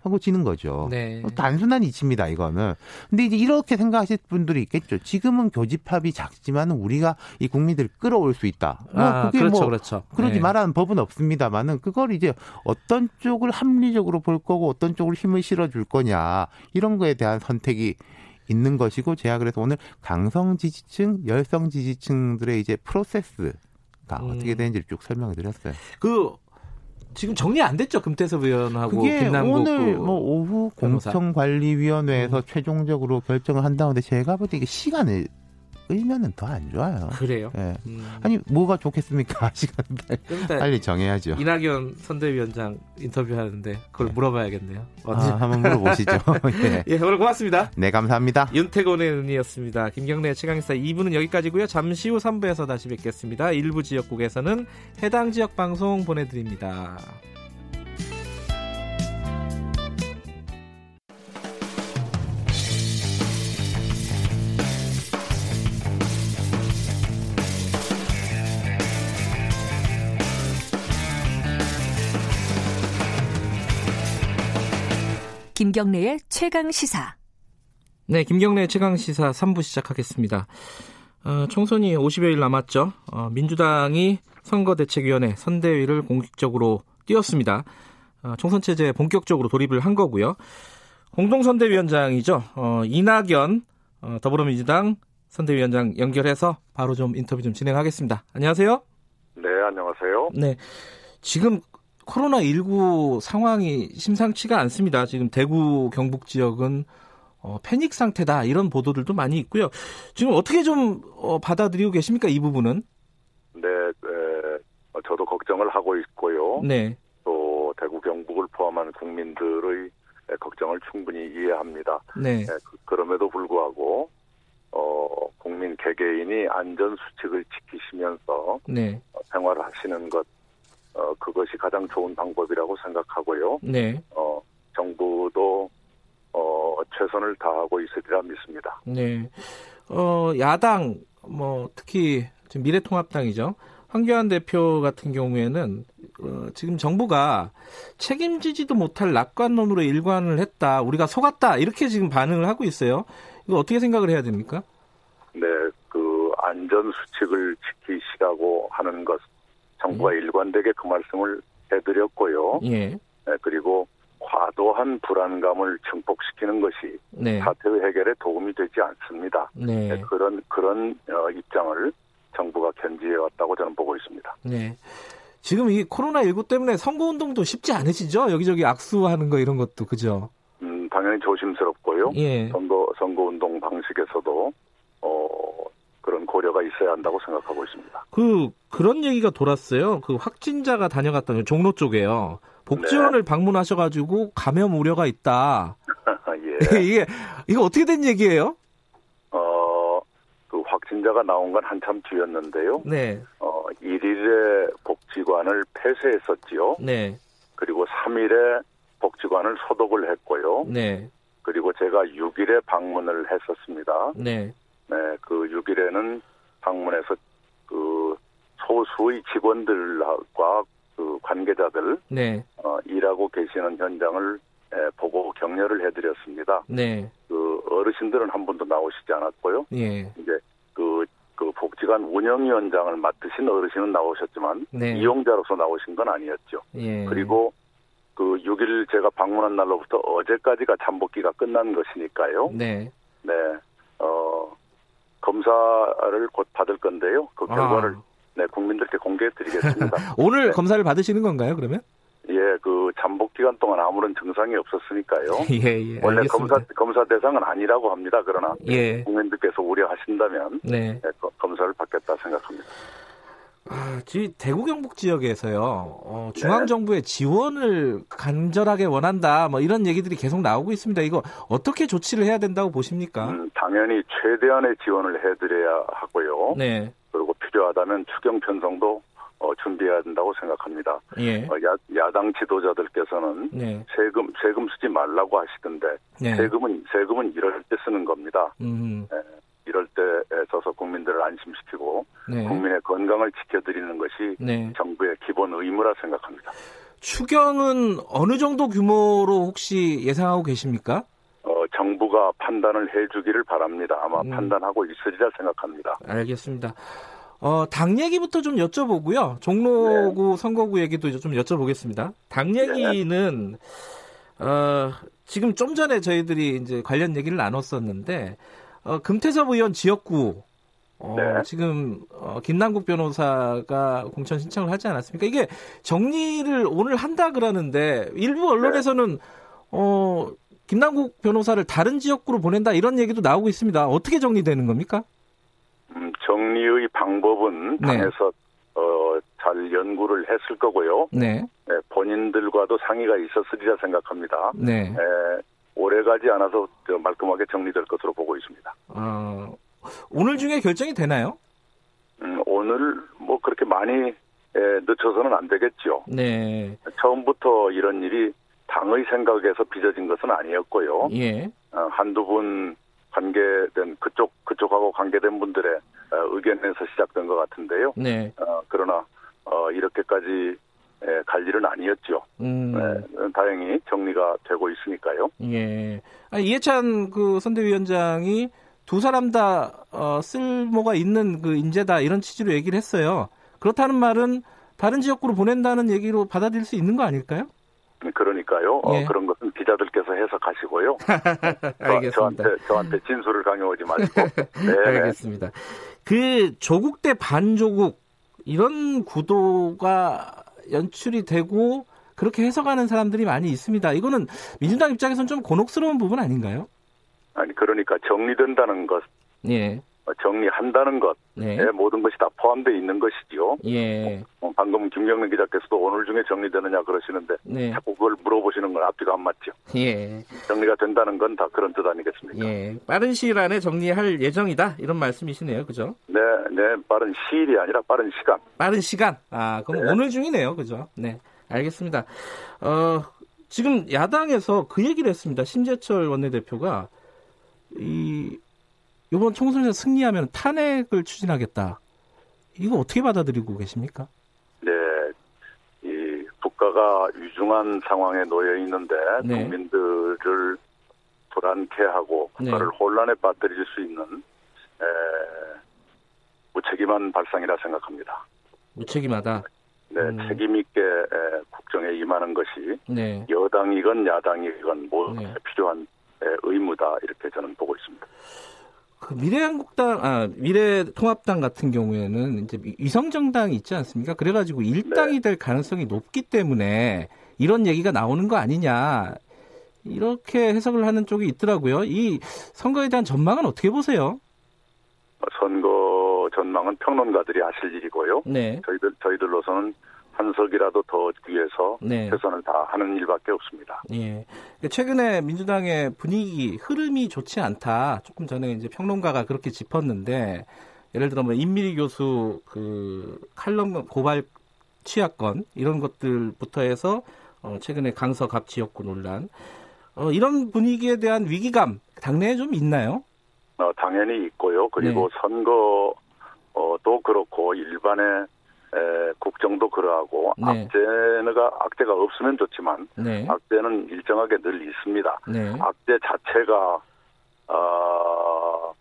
선거 지는 거죠. 네. 단순한 이치입니다, 이거는. 근데 이제 이렇게 생각하실 분들이 있겠죠. 지금은 교집합이 작지만 우리가 이 국민들을 끌어올 수 있다. 뭐 아, 그게 그렇죠, 뭐 그렇죠. 그러지 네. 말라는 법은 없습니다만은 그걸 이제 어떤 쪽을 합리적으로 볼 거고 어떤 쪽으로 힘을 실어줄 거냐 이런 거에 대한 선택이 있는 것이고 제가 그래서 오늘 강성 지지층, 열성 지지층들의 이제 프로세스가 음. 어떻게 되는지를 쭉 설명을 드렸어요. 그 지금 정리 안 됐죠 금태섭 의원하고 그게 오늘 그뭐 오후 공청관리위원회에서 음. 최종적으로 결정을 한다는데 제가 볼 때 이게 시간을 끌면은 더 안 좋아요. 그래요? 예. 음. 아니 뭐가 좋겠습니까? [LAUGHS] 시간 빨리 정해야죠. 이낙연 선대위원장 인터뷰하는데 그걸 네. 물어봐야겠네요. 아, 한번 물어보시죠. [LAUGHS] 예. 예, 오늘 고맙습니다. 네, 감사합니다. 윤태곤의 눈이었습니다. 김경래 최강사 2부는 여기까지고요. 잠시 후 3부에서 다시 뵙겠습니다. 일부 지역국에서는 해당 지역 방송 보내드립니다. 김경래의 최강 시사. 네, 김경래의 최강 시사 3부 시작하겠습니다. 어, 총선이 50여일 남았죠. 어, 민주당이 선거대책위원회 선대위를 공식적으로 띄웠습니다. 어, 총선 체제에 본격적으로 돌입을 한 거고요. 공동선대위원장이죠. 어, 이낙연 어, 더불어민주당 선대위원장 연결해서 바로 좀 인터뷰 좀 진행하겠습니다. 안녕하세요. 네, 안녕하세요. 네. 지금 코로나19 상황이 심상치가 않습니다. 지금 대구 경북 지역은 어, 패닉 상태다 이런 보도들도 많이 있고요. 지금 어떻게 좀 어, 받아들이고 계십니까 이 부분은? 네, 네, 저도 걱정을 하고 있고요. 네. 또 대구 경북을 포함한 국민들의 걱정을 충분히 이해합니다. 네. 네 그, 럼에도 불구하고 어, 국민 개개인이 안전 수칙을 지키시면서 네. 어, 생활을 하시는 것 어, 그것이 가장 좋은 방법이라고 생각하고요. 네. 어, 정부도 어, 최선을 다하고 있으리라 믿습니다. 네. 어, 야당 뭐 특히 지금 미래통합당이죠. 황교안 대표 같은 경우에는 어, 지금 정부가 책임지지도 못할 낙관론으로 일관을 했다. 우리가 속았다. 이렇게 지금 반응을 하고 있어요. 이거 어떻게 생각을 해야 됩니까? 네, 그 안전 수칙을 지키시라고 하는 것 정부가 음. 일관되게 그 말씀을 해드렸고요. 예. 네, 그리고 과도한 불안감을 증폭시키는 것이 네. 사태의 해결에 도움이 되지 않습니다. 네. 네, 그런 그런 어, 입장을 정부가 견지해 왔다고 저는 보고 있습니다. 네. 지금 이 코로나 19 때문에 선거 운동도 쉽지 않으시죠? 여기저기 악수하는 거 이런 것도 그죠? 음, 당연히 조심스럽고요. 예. 선거 선거 운동 방식에서도 어 그런 고려가 있어야 한다고 생각하고 있습니다. 그 그런 얘기가 돌았어요. 그 확진자가 다녀갔던 종로 쪽에요. 복지원을 네. 방문하셔가지고 감염 우려가 있다. [LAUGHS] 예. [LAUGHS] 이게 이거 어떻게 된 얘기예요? 어, 그 확진자가 나온 건 한참 뒤였는데요. 네. 어, 1일에 복지관을 폐쇄했었지요. 네. 그리고 3일에 복지관을 소독을 했고요. 네. 그리고 제가 6일에 방문을 했었습니다. 네. 네, 그 6일에는 방문해서 그 소수의 직원들과 그 관계자들 네. 어, 일하고 계시는 현장을 에, 보고 격려를 해드렸습니다. 네. 그 어르신들은 한 번도 나오시지 않았고요. 예. 이제 그, 그 복지관 운영위원장을 맡으신 어르신은 나오셨지만 네. 이용자로서 나오신 건 아니었죠. 예. 그리고 그 6일 제가 방문한 날로부터 어제까지가 잠복기가 끝난 것이니까요. 네. 네. 어, 검사를 곧 받을 건데요. 그 결과를 아. 네, 국민들께 공개해 드리겠습니다. [LAUGHS] 오늘 네. 검사를 받으시는 건가요, 그러면? 예, 그 잠복 기간 동안 아무런 증상이 없었으니까요. [LAUGHS] 예, 예. 원래 검사 검사 대상은 아니라고 합니다. 그러나 예. 국민들께서 우려하신다면 네. 네, 검사를 받겠다 생각합니다. 아, 대구 경북 지역에서요. 어, 중앙 정부의 지원을 간절하게 원한다. 뭐 이런 얘기들이 계속 나오고 있습니다. 이거 어떻게 조치를 해야 된다고 보십니까? 음, 당연히 최대한의 지원을 해드려야 하고요. 네. 그리고 필요하다면 추경 편성도 어, 준비해야 된다고 생각합니다. 예. 어, 야, 야당 지도자들께서는 네. 세금 세금 쓰지 말라고 하시던데 네. 세금은 세금은 이럴 때 쓰는 겁니다. 음. 네, 이럴 때에 써서 국민들을 안심시키고 네. 국민의 건강을 지켜드리는 것이 네. 정부의 기본 의무라 생각합니다. 추경은 어느 정도 규모로 혹시 예상하고 계십니까? 어, 정부가 판단을 해주기를 바랍니다. 아마 음. 판단하고 있으리라 생각합니다. 알겠습니다. 어, 당 얘기부터 좀 여쭤보고요. 종로구 네. 선거구 얘기도 좀 여쭤보겠습니다. 당 얘기는 네. 어, 지금 좀 전에 저희들이 이제 관련 얘기를 나눴었는데 어, 금태섭 의원 지역구 어, 네. 지금 어, 김남국 변호사가 공천 신청을 하지 않았습니까? 이게 정리를 오늘 한다 그러는데 일부 언론에서는 네. 어, 김남국 변호사를 다른 지역구로 보낸다 이런 얘기도 나오고 있습니다. 어떻게 정리되는 겁니까? 음, 정리의 방법은 네. 당에서 어, 잘 연구를 했을 거고요. 네. 네. 본인들과도 상의가 있었으리라 생각합니다. 네. 네 오래 가지 않아서 말끔하게 정리될 것으로 보고 있습니다. 어, 오늘 중에 결정이 되나요? 음, 오늘 뭐 그렇게 많이 에, 늦춰서는 안 되겠죠. 네. 처음부터 이런 일이 당의 생각에서 빚어진 것은 아니었고요. 예. 어, 한두 분 관계된 그쪽 그쪽하고 관계된 분들의 어, 의견에서 시작된 것 같은데요. 네. 어, 그러나 어, 이렇게까지 에, 갈 일은 아니었죠. 음. 네, 다행히 정리가 되고 있으니까요. 예. 아니, 이해찬 그 선대위원장이 두 사람 다 어, 쓸모가 있는 그 인재다 이런 취지로 얘기를 했어요. 그렇다는 말은 다른 지역구로 보낸다는 얘기로 받아들일 수 있는 거 아닐까요? 그러니까요. 어, 예. 어, 그런 것은 기자들께서 해석하시고요. [LAUGHS] 알겠습니다. 저한테, 저한테 진술을 강요하지 마시고. [LAUGHS] 네. 알겠습니다. 그 조국 대 반조국 이런 구도가 연출이 되고 그렇게 해석하는 사람들이 많이 있습니다. 이거는 민주당 입장에서는 좀 곤혹스러운 부분 아닌가요? 아니 그러니까 정리된다는 것, 예. 정리한다는 것, 네. 예, 모든 것이 다 포함되어 있는 것이지요. 예. 어, 방금 김경래 기자께서도 오늘 중에 정리되느냐 그러시는데 네. 자꾸 그걸 물어보시는 건 앞뒤가 안 맞죠. 예. 정리가 된다는 건 다 그런 뜻 아니겠습니까? 예. 빠른 시일 안에 정리할 예정이다 이런 말씀이시네요, 그죠? 네, 네, 빠른 시일이 아니라 빠른 시간. 빠른 시간. 아, 그럼 네. 오늘 중이네요, 그죠? 네, 알겠습니다. 어, 지금 야당에서 그 얘기를 했습니다. 심재철 원내대표가 이 이번 총선에서 승리하면 탄핵을 추진하겠다. 이거 어떻게 받아들이고 계십니까? 네, 이 국가가 위중한 상황에 놓여 있는데 네. 국민들을 불안케 하고 국가를 네. 혼란에 빠뜨릴 수 있는 에, 무책임한 발상이라 생각합니다. 무책임하다. 네, 음. 책임 있게 에, 국정에 임하는 것이 네. 여당이건 야당이건 뭐 네. 필요한 에, 의무다 이렇게 저는 보고 있습니다. 그 미래한국당, 아, 미래통합당 같은 경우에는 이제 위성정당이 있지 않습니까? 그래가지고 일당이 네. 될 가능성이 높기 때문에 이런 얘기가 나오는 거 아니냐. 이렇게 해석을 하는 쪽이 있더라고요. 이 선거에 대한 전망은 어떻게 보세요? 선거 전망은 평론가들이 하실 일이고요. 네. 저희들 저희들로서는 한 석이라도 더 위해서 네. 최선을 다하는 일밖에 없습니다. 예. 최근에 민주당의 분위기 흐름이 좋지 않다. 조금 전에 이제 평론가가 그렇게 짚었는데 예를 들어 뭐 임미리 교수 그 칼럼 고발 취하건 이런 것들부터 해서 어 최근에 강서 갑 지역구 논란 어 이런 분위기에 대한 위기감 당내에 좀 있나요? 어 당연히 있고요. 그리고 네. 선거도 그렇고 일반의 에, 국정도 그러하고 네. 악재가 악재가 없으면 좋지만 네. 악재는 일정하게 늘 있습니다. 네. 악재 자체가 어, 어,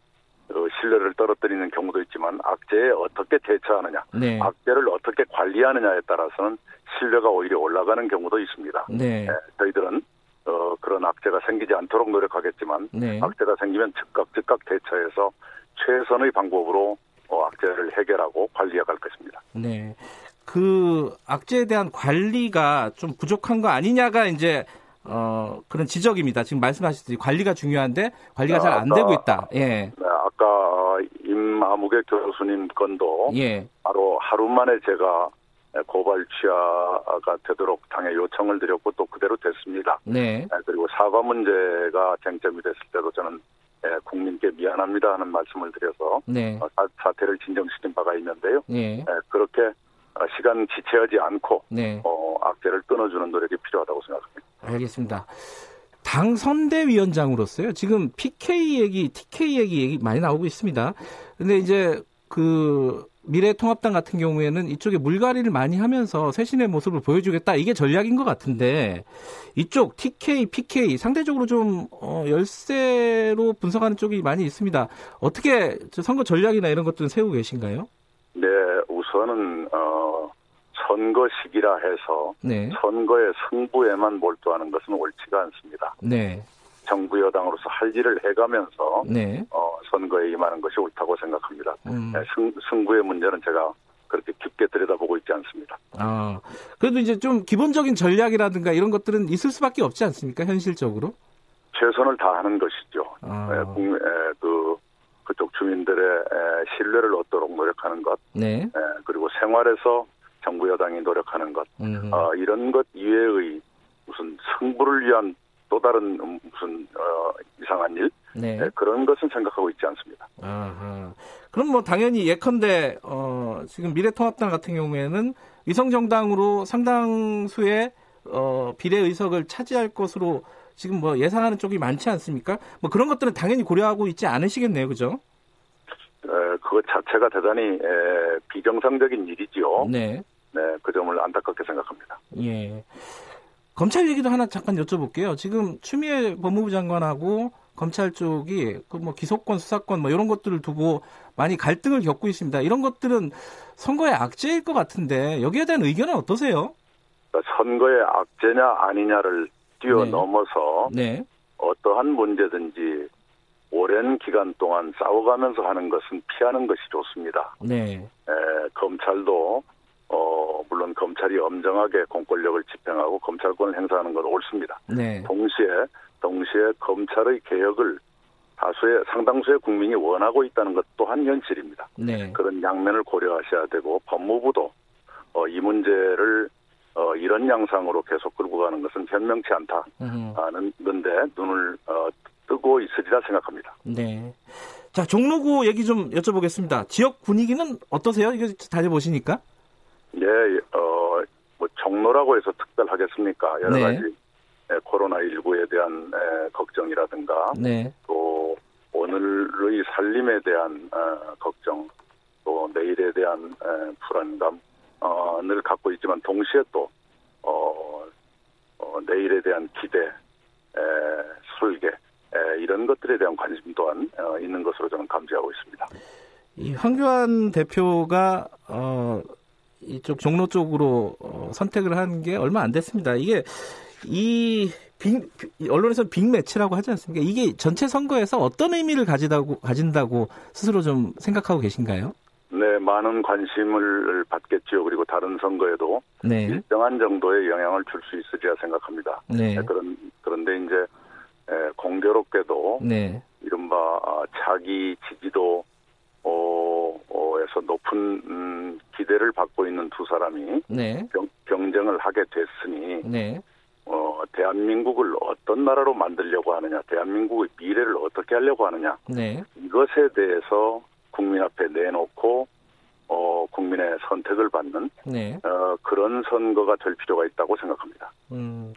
어, 신뢰를 떨어뜨리는 경우도 있지만 악재에 어떻게 대처하느냐, 네. 악재를 어떻게 관리하느냐에 따라서는 신뢰가 오히려 올라가는 경우도 있습니다. 네. 네, 저희들은 어, 그런 악재가 생기지 않도록 노력하겠지만 네. 악재가 생기면 즉각 즉각 대처해서 최선의 방법으로 어, 악재를 해결하고 관리해 갈 것입니다. 네. 그 악재에 대한 관리가 좀 부족한 거 아니냐가 이제 어, 그런 지적입니다. 지금 말씀하셨듯이 관리가 중요한데 관리가 잘안 되고 있다. 예. 네, 아까 임아무개 교수님 건도 예. 바로 하루 만에 제가 고발 취하가 되도록 당에 요청을 드렸고 또 그대로 됐습니다. 네. 네. 그리고 사과 문제가 쟁점이 됐을 때도 저는 예, 국민께 미안합니다 하는 말씀을 드려서 네. 어, 사태를 진정시킨 바가 있는데요. 네. 그렇게 어, 시간 지체하지 않고 네. 어, 악재를 끊어주는 노력이 필요하다고 생각합니다. 알겠습니다. 당 선대위원장으로서요. 지금 PK 얘기, TK 얘기, 얘기 많이 나오고 있습니다. 근데 이제 그 미래통합당 같은 경우에는 이쪽에 물갈이를 많이 하면서 쇄신의 모습을 보여주겠다 이게 전략인 것 같은데 이쪽 TK, PK 상대적으로 좀 어, 열세로 분석하는 쪽이 많이 있습니다. 어떻게 선거 전략이나 이런 것들은 세우고 계신가요? 네, 우선은 어, 선거 시기라 해서 네. 선거의 승부에만 몰두하는 것은 옳지가 않습니다. 네. 정부 여당으로서 할 일을 해가면서 네. 어, 선거에 임하는 것이 옳다고 생각합니다. 음. 네, 승, 승부의 문제는 제가 그렇게 깊게 들여다보고 있지 않습니다. 아, 그래도 이제 좀 기본적인 전략이라든가 이런 것들은 있을 수밖에 없지 않습니까? 현실적으로? 최선을 다하는 것이죠. 아. 에, 국, 에, 그 그쪽 주민들의 에, 신뢰를 얻도록 노력하는 것, 네. 에, 그리고 생활에서 정부 여당이 노력하는 것, 어, 이런 것 이외의 무슨 승부를 위한 또 다른 무슨 어, 이상한 일 네. 네, 그런 것은 생각하고 있지 않습니다. 아하. 그럼 뭐 당연히 예컨대 어, 지금 미래통합당 같은 경우에는 위성정당으로 상당수의 어, 비례 의석을 차지할 것으로 지금 뭐 예상하는 쪽이 많지 않습니까? 뭐 그런 것들은 당연히 고려하고 있지 않으시겠네요, 그죠? 에, 그것 자체가 대단히 에, 비정상적인 일이지요. 네. 네, 그 점을 안타깝게 생각합니다. 예. 검찰 얘기도 하나 잠깐 여쭤볼게요. 지금 추미애 법무부 장관하고 검찰 쪽이 그 뭐 기소권, 수사권 뭐 이런 것들을 두고 많이 갈등을 겪고 있습니다. 이런 것들은 선거의 악재일 것 같은데 여기에 대한 의견은 어떠세요? 선거의 악재냐 아니냐를 뛰어넘어서 네. 네. 어떠한 문제든지 오랜 기간 동안 싸워가면서 하는 것은 피하는 것이 좋습니다. 네. 에, 검찰도 어, 물론 검찰이 엄정하게 공권력을 집행하고 검찰권을 행사하는 건 옳습니다. 네. 동시에, 동시에 검찰의 개혁을 다수의, 상당수의 국민이 원하고 있다는 것 또한 현실입니다. 네. 그런 양면을 고려하셔야 되고, 법무부도, 어, 이 문제를, 어, 이런 양상으로 계속 끌고 가는 것은 현명치 않다는데, 눈을, 어, 뜨고 있으리라 생각합니다. 네. 자, 종로구 얘기 좀 여쭤보겠습니다. 지역 분위기는 어떠세요? 이거 다녀보시니까? 예, 어, 뭐 정로라고 해서 특별하겠습니까? 여러 네. 가지 예, 코로나19에 대한 에, 걱정이라든가 네. 또 오늘의 살림에 대한 어, 걱정 또 내일에 대한 에, 불안감을 어, 갖고 있지만 동시에 또 어, 어, 내일에 대한 기대, 에, 설계 에, 이런 것들에 대한 관심 또한 어, 있는 것으로 저는 감지하고 있습니다. 이 황교안 대표가 어, 이쪽 종로 쪽으로 어, 선택을 한 게 얼마 안 됐습니다. 이게 이 빅, 언론에서 빅매치라고 하지 않습니까? 이게 전체 선거에서 어떤 의미를 가지다고, 가진다고 스스로 좀 생각하고 계신가요? 네, 많은 관심을 받겠죠. 그리고 다른 선거에도 네. 일정한 정도의 영향을 줄 수 있으리라 생각합니다. 네. 네. 그런, 그런데 이제 에, 공교롭게도 네. 이른바 아, 자기 지지도 에서 높은 음, 기대를 받고 있는 두 사람이 네. 경, 경쟁을 하게 됐으니 네. 어, 대한민국을 어떤 나라로 만들려고 하느냐, 대한민국의 미래를 어떻게 하려고 하느냐 네. 이것에 대해서 국민 앞에 내놓고 어, 국민의 선택을 받는 네. 어, 그런 선거가 될 필요가 있다고 생각합니다. 음,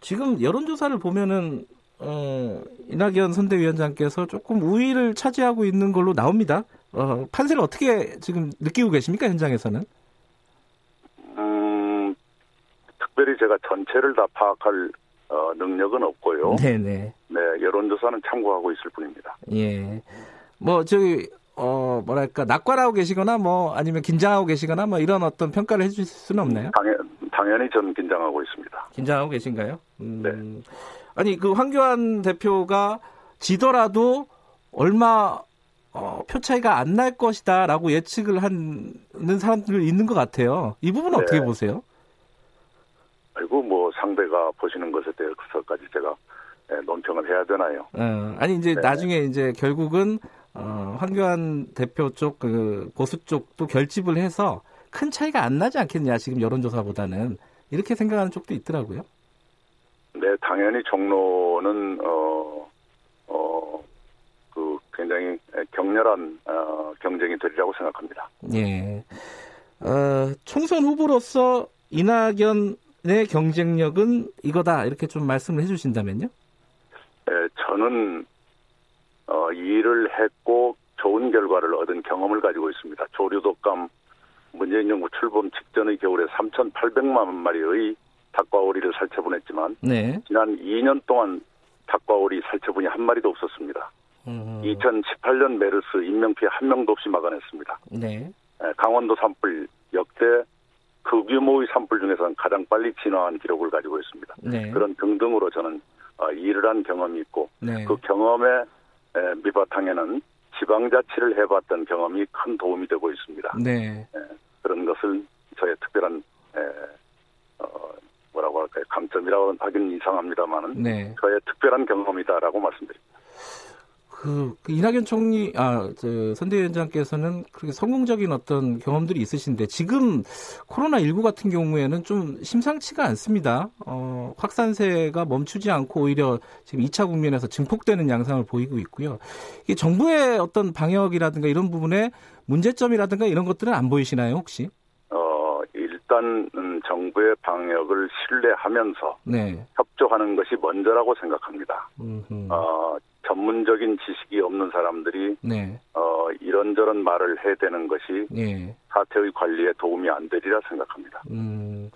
지금 여론조사를 보면은 어, 이낙연 선대위원장께서 조금 우위를 차지하고 있는 걸로 나옵니다. 어, 판세를 어떻게 지금 느끼고 계십니까 현장에서는? 음, 특별히 제가 전체를 다 파악할 어, 능력은 없고요. 네네. 네, 여론조사는 참고하고 있을 뿐입니다. 예. 뭐 저기 어 뭐랄까 낙관하고 계시거나 뭐 아니면 긴장하고 계시거나 뭐 이런 어떤 평가를 해주실 수는 없나요? 당연 당연히 저는 긴장하고 있습니다. 긴장하고 계신가요? 음, 네. 아니 그 황교안 대표가 지더라도 얼마 어, 표 차이가 안 날 것이다라고 예측을 하는 사람들 있는 것 같아요. 이 부분 은 네. 어떻게 보세요? 아이고 뭐 상대가 보시는 것에 대해서까지 제가 예, 논평을 해야 되나요? 어, 아니 이제 네. 나중에 이제 결국은 어, 황교안 대표 쪽그 보수 쪽도 결집을 해서 큰 차이가 안 나지 않겠냐 지금 여론조사보다는 이렇게 생각하는 쪽도 있더라고요. 네, 당연히 종로는 어, 굉장히 격렬한 어, 경쟁이 되리라고 생각합니다. 예. 어, 총선 후보로서 이낙연의 경쟁력은 이거다 이렇게 좀 말씀을 해주신다면요? 네, 저는 어, 일을 했고 좋은 결과를 얻은 경험을 가지고 있습니다. 조류독감 문재인 정부 출범 직전의 겨울에 3,800만 마리의 닭과 오리를 살처분했지만 네. 지난 2년 동안 닭과 오리 살처분이 한 마리도 없었습니다. 음. 2018년 메르스 인명피해 한 명도 없이 막아냈습니다. 네. 강원도 산불 역대 그 규모의 산불 중에서는 가장 빨리 진화한 기록을 가지고 있습니다. 네. 그런 등등으로 저는 어, 일을 한 경험이 있고 네. 그 경험의 밑바탕에는 지방자치를 해봤던 경험이 큰 도움이 되고 있습니다. 네. 그런 것을 저의 특별한 어, 뭐라고 할까요 강점이라고 하긴 이상합니다만은 네. 저의 특별한 경험이다라고 말씀드립니다. 그, 그 이낙연 총리, 아, 저, 선대위원장께서는 그렇게 성공적인 어떤 경험들이 있으신데 지금 코로나 19 같은 경우에는 좀 심상치가 않습니다. 어, 확산세가 멈추지 않고 오히려 지금 2차 국면에서 증폭되는 양상을 보이고 있고요. 이 정부의 어떤 방역이라든가 이런 부분에 문제점이라든가 이런 것들은 안 보이시나요, 혹시? 어, 일단, 음, 정부의 방역을 신뢰하면서 네. 협조하는 것이 먼저라고 생각합니다. 음흠. 어, 전문적인 지식이 없는 사람들이 네. 어, 이런저런 말을 해야 되는 것이 네. 사태의 관리에 도움이 안 되리라 생각합니다. 음,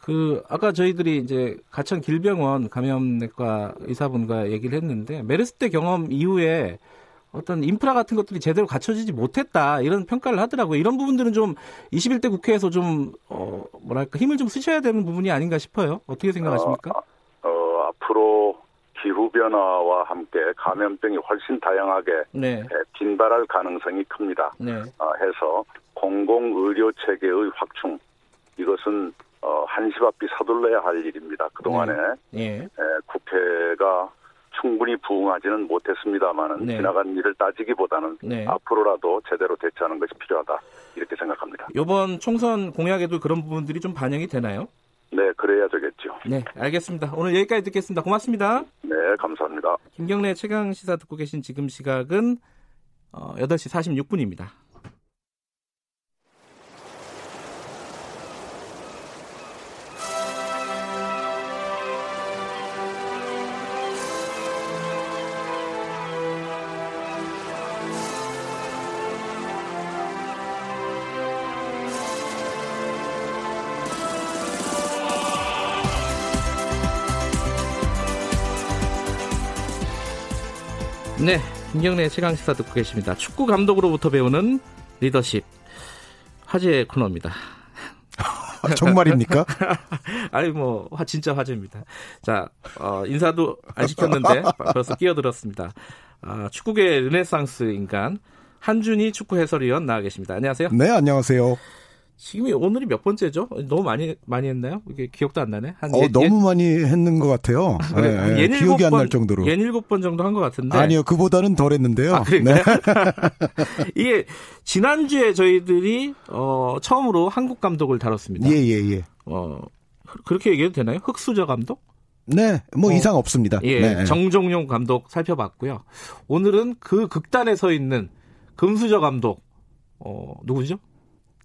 그 아까 저희들이 이제 가천 길병원 감염내과 의사분과 얘기를 했는데 메르스 때 경험 이후에 어떤 인프라 같은 것들이 제대로 갖춰지지 못했다 이런 평가를 하더라고요. 이런 부분들은 좀 21대 국회에서 좀 어, 뭐랄까 힘을 좀 쓰셔야 되는 부분이 아닌가 싶어요. 어떻게 생각하십니까? 어, 어 앞으로 기후 변화와 함께 감염병이 훨씬 다양하게 네. 빈발할 가능성이 큽니다. 네. 어, 해서 공공 의료 체계의 확충 이것은 어, 한시바삐 서둘러야 할 일입니다. 그 동안에 네. 네. 국회가 충분히 부응하지는 못했습니다만은 네. 지나간 일을 따지기보다는 네. 앞으로라도 제대로 대처하는 것이 필요하다 이렇게 생각합니다. 이번 총선 공약에도 그런 부분들이 좀 반영이 되나요? 네, 그래야 되겠죠. 네, 알겠습니다. 오늘 여기까지 듣겠습니다. 고맙습니다. 네, 감사합니다. 김경래 최강 시사 듣고 계신 지금 시각은 8시 어, 46분입니다. 네, 김경래 최강시사 듣고 계십니다. 축구 감독으로부터 배우는 리더십 화제 코너입니다. 정말입니까? [LAUGHS] 아니 뭐 진짜 화제입니다. 자 어, 인사도 안 시켰는데 벌써 끼어들었습니다. 아, 축구계 르네상스 인간 한준희 축구 해설위원 나와 계십니다. 안녕하세요. 네, 안녕하세요. 지금이 오늘이 몇 번째죠? 너무 많이 많이 했나요? 이게 기억도 안 나네. 한 어, 예, 너무 예, 많이 했는 것 같아요. 아, 그래. 네, 네. 기억이 안 날 정도로. 예 일곱 번 정도 한 것 같은데. 아니요, 그보다는 덜 했는데요. 아, 네. [LAUGHS] 이게 지난주에 저희들이 어, 처음으로 한국 감독을 다뤘습니다. 예, 예, 예. 어, 그렇게 얘기해도 되나요? 흑수저 감독? 네, 뭐 어, 이상 없습니다. 예, 네. 정종용 감독 살펴봤고요. 오늘은 그 극단에 서 있는 금수저 감독, 어, 누구죠?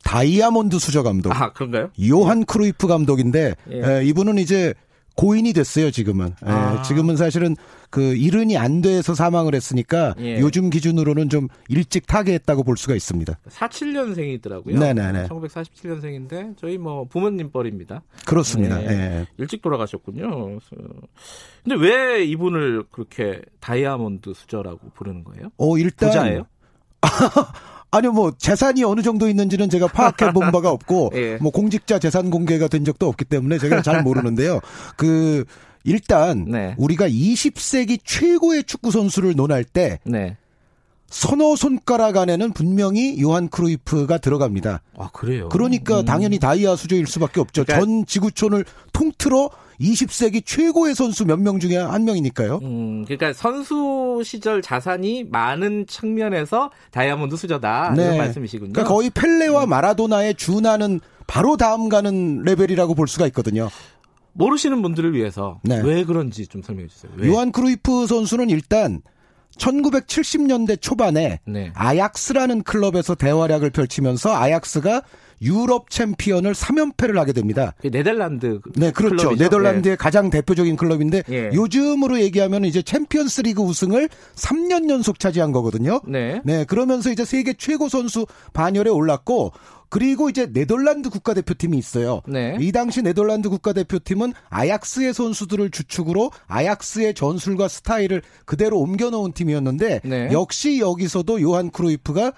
다이아몬드 수저 감독. 아, 그런가요? 요한 크루이프 감독인데 예. 에, 이분은 이제 고인이 됐어요, 지금은. 아. 에, 지금은 사실은 그 이른이 안 돼서 사망을 했으니까 예. 요즘 기준으로는 좀 일찍 타계했다고 볼 수가 있습니다. 47년생이더라고요. 네네네. 1947년생인데 저희 뭐 부모님 뻘입니다. 그렇습니다. 예. 예. 일찍 돌아가셨군요. 근데 왜 이분을 그렇게 다이아몬드 수저라고 부르는 거예요? 어, 일단 부자예요? [LAUGHS] 아니요, 뭐 재산이 어느 정도 있는지는 제가 파악해 본 바가 없고, [LAUGHS] 예. 뭐 공직자 재산 공개가 된 적도 없기 때문에 제가 잘 모르는데요. 그 일단 네. 우리가 20세기 최고의 축구 선수를 논할 때 네. 서너 손가락 안에는 분명히 요한 크루이프가 들어갑니다. 아 그래요? 그러니까 음. 당연히 다이아 수조일 수밖에 없죠. 그러니까... 전 지구촌을 통틀어 20세기 최고의 선수 몇 명 중에 한 명이니까요. 음, 그러니까 선수 시절 자산이 많은 측면에서 다이아몬드 수저다 네. 이런 말씀이시군요. 그러니까 거의 펠레와 음. 마라도나의 준하는 바로 다음 가는 레벨이라고 볼 수가 있거든요. 모르시는 분들을 위해서 네. 왜 그런지 좀 설명해 주세요. 왜? 요한 크루이프 선수는 일단 1970년대 초반에 네. 아약스라는 클럽에서 대활약을 펼치면서 아약스가 유럽 챔피언을 3연패를 하게 됩니다. 그 네덜란드 네, 그렇죠. 클럽이죠? 네덜란드의 네. 가장 대표적인 클럽인데 예. 요즘으로 얘기하면 이제 챔피언스 리그 우승을 3년 연속 차지한 거거든요. 네. 네, 그러면서 이제 세계 최고 선수 반열에 올랐고 그리고 이제 네덜란드 국가대표팀이 있어요. 네. 이 당시 네덜란드 국가대표팀은 아약스의 선수들을 주축으로 아약스의 전술과 스타일을 그대로 옮겨놓은 팀이었는데 네. 역시 여기서도 요한 크루이프가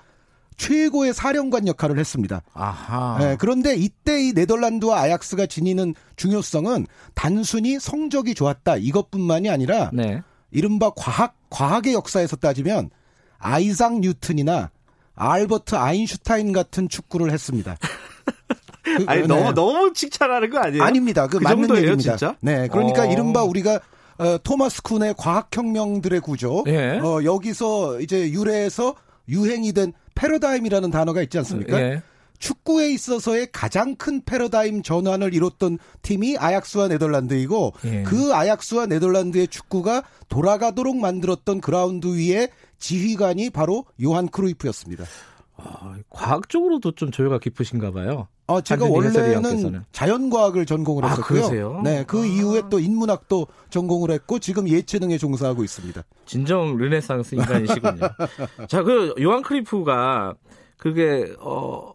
최고의 사령관 역할을 했습니다. 아하. 네, 그런데 이때 이 네덜란드와 아약스가 지니는 중요성은 단순히 성적이 좋았다 이것뿐만이 아니라 네. 이른바 과학 과학의 역사에서 따지면 아이상 뉴튼이나 알버트 아인슈타인 같은 축구를 했습니다. [LAUGHS] 그, 아니 네. 너무 너무 칭찬하는 거 아니에요? 아닙니다. 그, 그 맞는 정도예요, 얘기입니다. 진짜? 네, 그러니까 어... 이른바 우리가 어, 토마스 쿤의 과학혁명들의 구조 예. 어, 여기서 이제 유래해서 유행이 된 패러다임이라는 단어가 있지 않습니까? 예. 축구에 있어서의 가장 큰 패러다임 전환을 이뤘던 팀이 아약스와 네덜란드이고 예. 그 아약스와 네덜란드의 축구가 돌아가도록 만들었던 그라운드 위에 지휘관이 바로 요한 크루이프였습니다. 아, 과학적으로도 좀 조예가 깊으신가 봐요. 아, 제가 원래는 자연과학을 전공을 아, 했었고요. 네, 그 아. 이후에 또 인문학도 전공을 했고 지금 예체능에 종사하고 있습니다. 진정 르네상스 인간이시군요. [LAUGHS] 자, 그 요한 크리프가 그게 어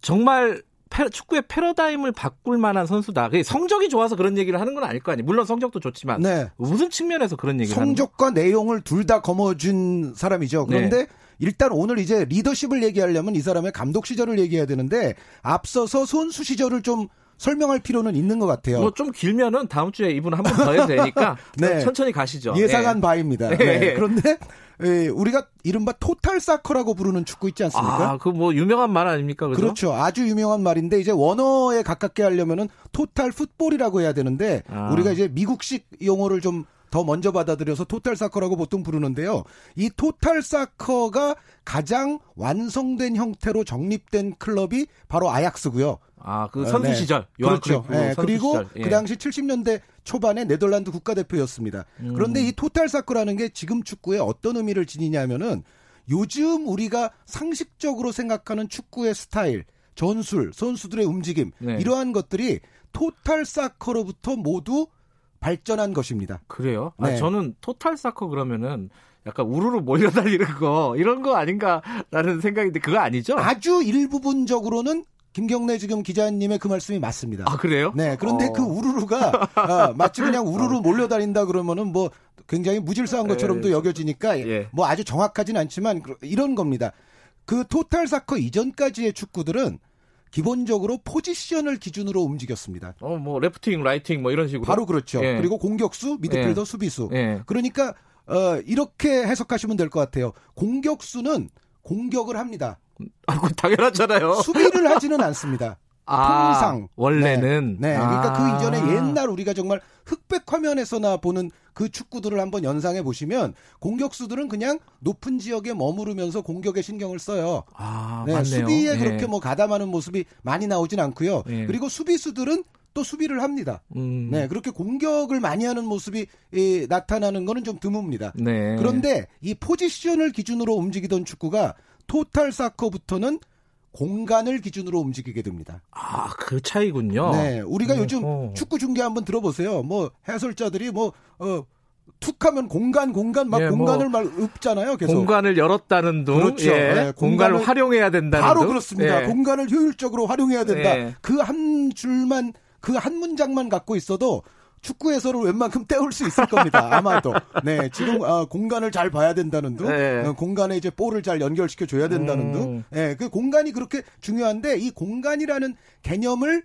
정말 패, 축구의 패러다임을 바꿀 만한 선수다. 성적이 좋아서 그런 얘기를 하는 건 아닐 거 아니에요. 물론 성적도 좋지만 네. 무슨 측면에서 그런 얘기를 성적과 내용을 둘 다 거머쥔 사람이죠. 그런데 네. 일단 오늘 이제 리더십을 얘기하려면 이 사람의 감독 시절을 얘기해야 되는데 앞서서 선수 시절을 좀 설명할 필요는 있는 것 같아요. 뭐 좀 길면은 다음 주에 이분 한 번 더 해도 되니까 [LAUGHS] 네. 천천히 가시죠. 예상한 네. 바입니다. 네. 네. 그런데 예, 우리가 이른바 토탈 사커라고 부르는 축구 있지 않습니까? 아, 그 뭐 유명한 말 아닙니까? 그죠? 그렇죠. 아주 유명한 말인데 이제 원어에 가깝게 하려면은 토탈 풋볼이라고 해야 되는데 아. 우리가 이제 미국식 용어를 좀 더 먼저 받아들여서 토탈 사커라고 보통 부르는데요. 이 토탈 사커가 가장 완성된 형태로 정립된 클럽이 바로 아약스고요. 아, 그 선수 네. 시절. 그렇죠. 네. 그리고 시절. 예. 그 당시 70년대 초반에 네덜란드 국가대표였습니다. 음. 그런데 이 토탈 사커라는 게 지금 축구에 어떤 의미를 지니냐면은 요즘 우리가 상식적으로 생각하는 축구의 스타일, 전술, 선수들의 움직임 네. 이러한 것들이 토탈 사커로부터 모두 발전한 것입니다. 그래요? 아, 네. 아, 저는 토탈 사커 그러면은 약간 우르르 몰려달리는 거 이런 거 아닌가라는 생각인데 그거 아니죠? 아주 일부분적으로는 김경래 지금 기자님의 그 말씀이 맞습니다. 아 그래요? 네. 그런데 어. 그 우르르가 아, 마치 그냥 우르르 어. 몰려다닌다 그러면은 뭐 굉장히 무질서한 것처럼 도 예. 여겨지니까 예. 뭐 아주 정확하진 않지만 이런 겁니다. 그 total soccer 이전까지의 축구들은 기본적으로 포지션을 기준으로 움직였습니다. 어, 뭐 left wing, right wing 뭐 이런 식으로. 바로 그렇죠. 예. 그리고 공격수, 미드필더, 예. 수비수. 예. 그러니까 어, 이렇게 해석하시면 될 것 같아요. 공격수는 공격을 합니다. 아, 당연하잖아요. 수비를 하지는 않습니다. 아, 통상 원래는 네, 네. 그러니까 그 아. 그 이전에 옛날 우리가 정말 흑백 화면에서나 보는 그 축구들을 한번 연상해 보시면 공격수들은 그냥 높은 지역에 머무르면서 공격에 신경을 써요. 아, 네, 수비에 네. 그렇게 뭐 가담하는 모습이 많이 나오진 않고요. 네. 그리고 수비수들은 또 수비를 합니다. 음. 네, 그렇게 공격을 많이 하는 모습이 이, 나타나는 거는 좀 드뭅니다. 네. 그런데 이 포지션을 기준으로 움직이던 축구가 토탈 사커부터는 공간을 기준으로 움직이게 됩니다. 아, 그 차이군요. 네. 우리가 오, 요즘 오. 축구 중계 한번 들어보세요. 뭐 해설자들이 뭐, 어, 툭 하면 공간, 공간, 막 예, 뭐 공간을 뭐, 막 읊잖아요. 계속. 공간을 열었다는 둥. 그렇죠. 예, 네, 공간을, 공간을, 활용해야 된다는 바로 둥. 그렇습니다. 예. 공간을 효율적으로 활용해야 된다. 예. 그한 줄만, 그 한 문장만 갖고 있어도 축구 해설을 웬만큼 때울 수 있을 겁니다. [LAUGHS] 아마도. 네, 지금 어, 공간을 잘 봐야 된다는 둥, 네. 어, 공간에 이제 볼을 잘 연결시켜 줘야 된다는 음. 둥. 네, 그 공간이 그렇게 중요한데 이 공간이라는 개념을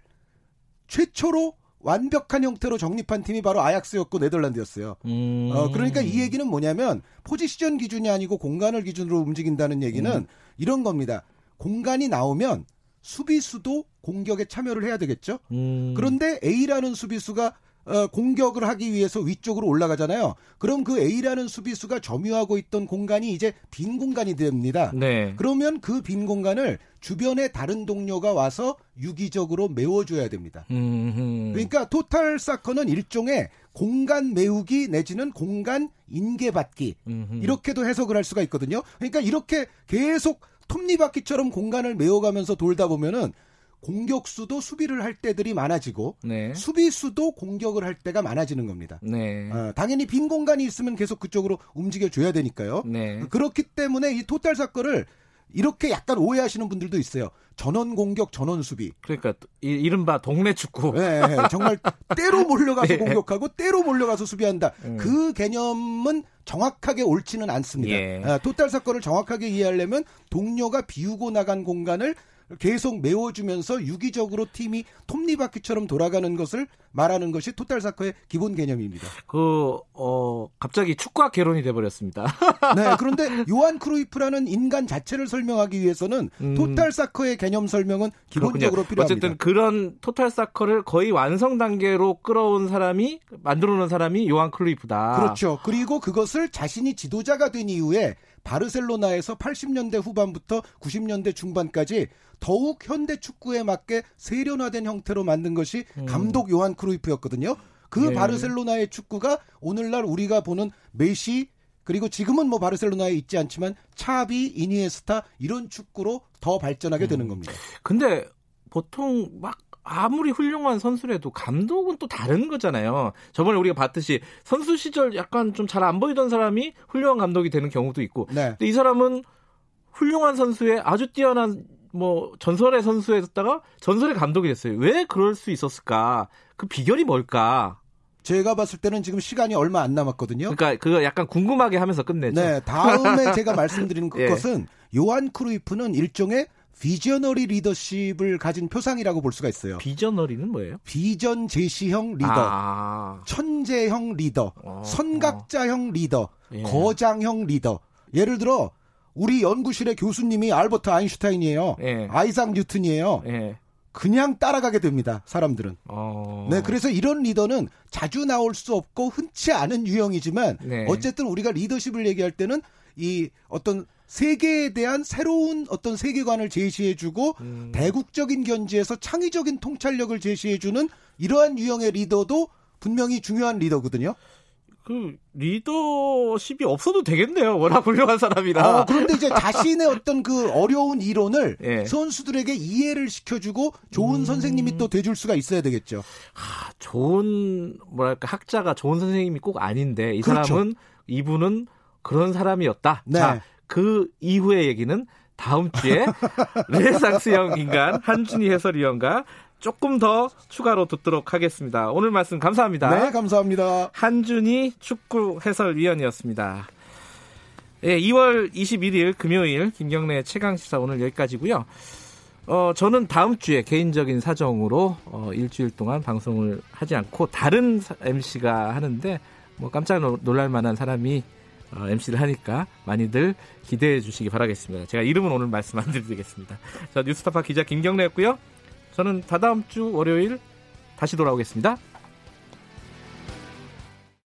최초로 완벽한 형태로 정립한 팀이 바로 아약스였고 네덜란드였어요. 음. 어, 그러니까 이 얘기는 뭐냐면 포지션 기준이 아니고 공간을 기준으로 움직인다는 얘기는 음. 이런 겁니다. 공간이 나오면 수비수도 공격에 참여를 해야 되겠죠. 음. 그런데 A라는 수비수가 어, 공격을 하기 위해서 위쪽으로 올라가잖아요. 그럼 그 A라는 수비수가 점유하고 있던 공간이 이제 빈 공간이 됩니다. 네. 그러면 그 빈 공간을 주변에 다른 동료가 와서 유기적으로 메워줘야 됩니다. 음흠. 그러니까 토탈 사커는 일종의 공간 메우기 내지는 공간 인계받기 음흠. 이렇게도 해석을 할 수가 있거든요. 그러니까 이렇게 계속 톱니바퀴처럼 공간을 메워가면서 돌다 보면은 공격수도 수비를 할 때들이 많아지고 네. 수비수도 공격을 할 때가 많아지는 겁니다. 네. 어, 당연히 빈 공간이 있으면 계속 그쪽으로 움직여 줘야 되니까요. 네. 그렇기 때문에 이 토탈 사건을 이렇게 약간 오해하시는 분들도 있어요. 전원 공격, 전원 수비. 그러니까 이, 른바 동네 축구. 네, 네, 정말 때로 몰려가서 [LAUGHS] 네. 공격하고 때로 몰려가서 수비한다. 음. 그 개념은 정확하게 옳지는 않습니다. 예. 아, 토탈 사건을 정확하게 이해하려면 동료가 비우고 나간 공간을 계속 메워주면서 유기적으로 팀이 톱니바퀴처럼 돌아가는 것을 말하는 것이 토탈 사커의 기본 개념입니다. 그, 어, 갑자기 축구학 개론이 돼버렸습니다. [LAUGHS] 네, 그런데 요한 크루이프라는 인간 자체를 설명하기 위해서는 음. 토탈 사커의 개념 설명은 기본적으로 그렇군요. 필요합니다. 어쨌든 그런 토탈 사커를 거의 완성 단계로 끌어온 사람이, 만들어 놓은 사람이 요한 크루이프다. 그렇죠. 그리고 그것을 자신이 지도자가 된 이후에 바르셀로나에서 80년대 후반부터 90년대 중반까지 더욱 현대 축구에 맞게 세련화된 형태로 만든 것이 음. 감독 요한 크루이프였거든요. 그 네. 바르셀로나의 축구가 오늘날 우리가 보는 메시 그리고 지금은 뭐 바르셀로나에 있지 않지만 차비, 이니에스타 이런 축구로 더 발전하게 음. 되는 겁니다. 근데 보통 막 아무리 훌륭한 선수라도 감독은 또 다른 거잖아요. 저번에 우리가 봤듯이 선수 시절 약간 좀 잘 안 보이던 사람이 훌륭한 감독이 되는 경우도 있고. 네. 근데 이 사람은 훌륭한 선수의 아주 뛰어난 뭐 전설의 선수였다가 전설의 감독이 됐어요. 왜 그럴 수 있었을까? 그 비결이 뭘까? 제가 봤을 때는 지금 시간이 얼마 안 남았거든요. 그러니까 그거 약간 궁금하게 하면서 끝내죠. 네, 다음에 제가 [LAUGHS] 말씀드리는 예. 것은 요한 크루이프는 일종의 visionary 리더십을 가진 표상이라고 볼 수가 있어요. visionary는 뭐예요? 비전 제시형 리더, 아. 천재형 리더, 어, 선각자형 리더, 예. 거장형 리더. 예를 들어 우리 연구실의 교수님이 알버트 아인슈타인이에요. 예. 아이작 뉴튼이에요. 예. 그냥 따라가게 됩니다. 사람들은. 어... 네, 그래서 이런 리더는 자주 나올 수 없고 흔치 않은 유형이지만 네. 어쨌든 우리가 리더십을 얘기할 때는 이 어떤 세계에 대한 새로운 어떤 세계관을 제시해주고 음. 대국적인 견지에서 창의적인 통찰력을 제시해주는 이러한 유형의 리더도 분명히 중요한 리더거든요. 그 리더십이 없어도 되겠네요. 워낙 훌륭한 사람이라. 어, 그런데 이제 자신의 어떤 그 어려운 이론을 [LAUGHS] 예. 선수들에게 이해를 시켜주고 좋은 음... 선생님이 또 돼줄 수가 있어야 되겠죠. 아, 좋은 뭐랄까 학자가 좋은 선생님이 꼭 아닌데 이 그렇죠. 사람은 이분은 그런 사람이었다. 네. 자, 그 이후의 얘기는 다음 주에 [LAUGHS] 레네상스형 인간 한준희 해설위원과 조금 더 추가로 듣도록 하겠습니다. 오늘 말씀 감사합니다. 네, 감사합니다. 한준희 축구 해설위원이었습니다. 예, 2월 21일 금요일 김경래 최강 시사 오늘 여기까지고요. 어, 저는 다음 주에 개인적인 사정으로 어, 일주일 동안 방송을 하지 않고 다른 MC가 하는데 뭐 깜짝 놀랄 만한 사람이 어, MC를 하니까 많이들 기대해 주시기 바라겠습니다. 제가 이름은 오늘 말씀 안 드리겠습니다. 자, 뉴스타파 기자 김경래였고요. 저는 다다음 주 월요일 다시 돌아오겠습니다.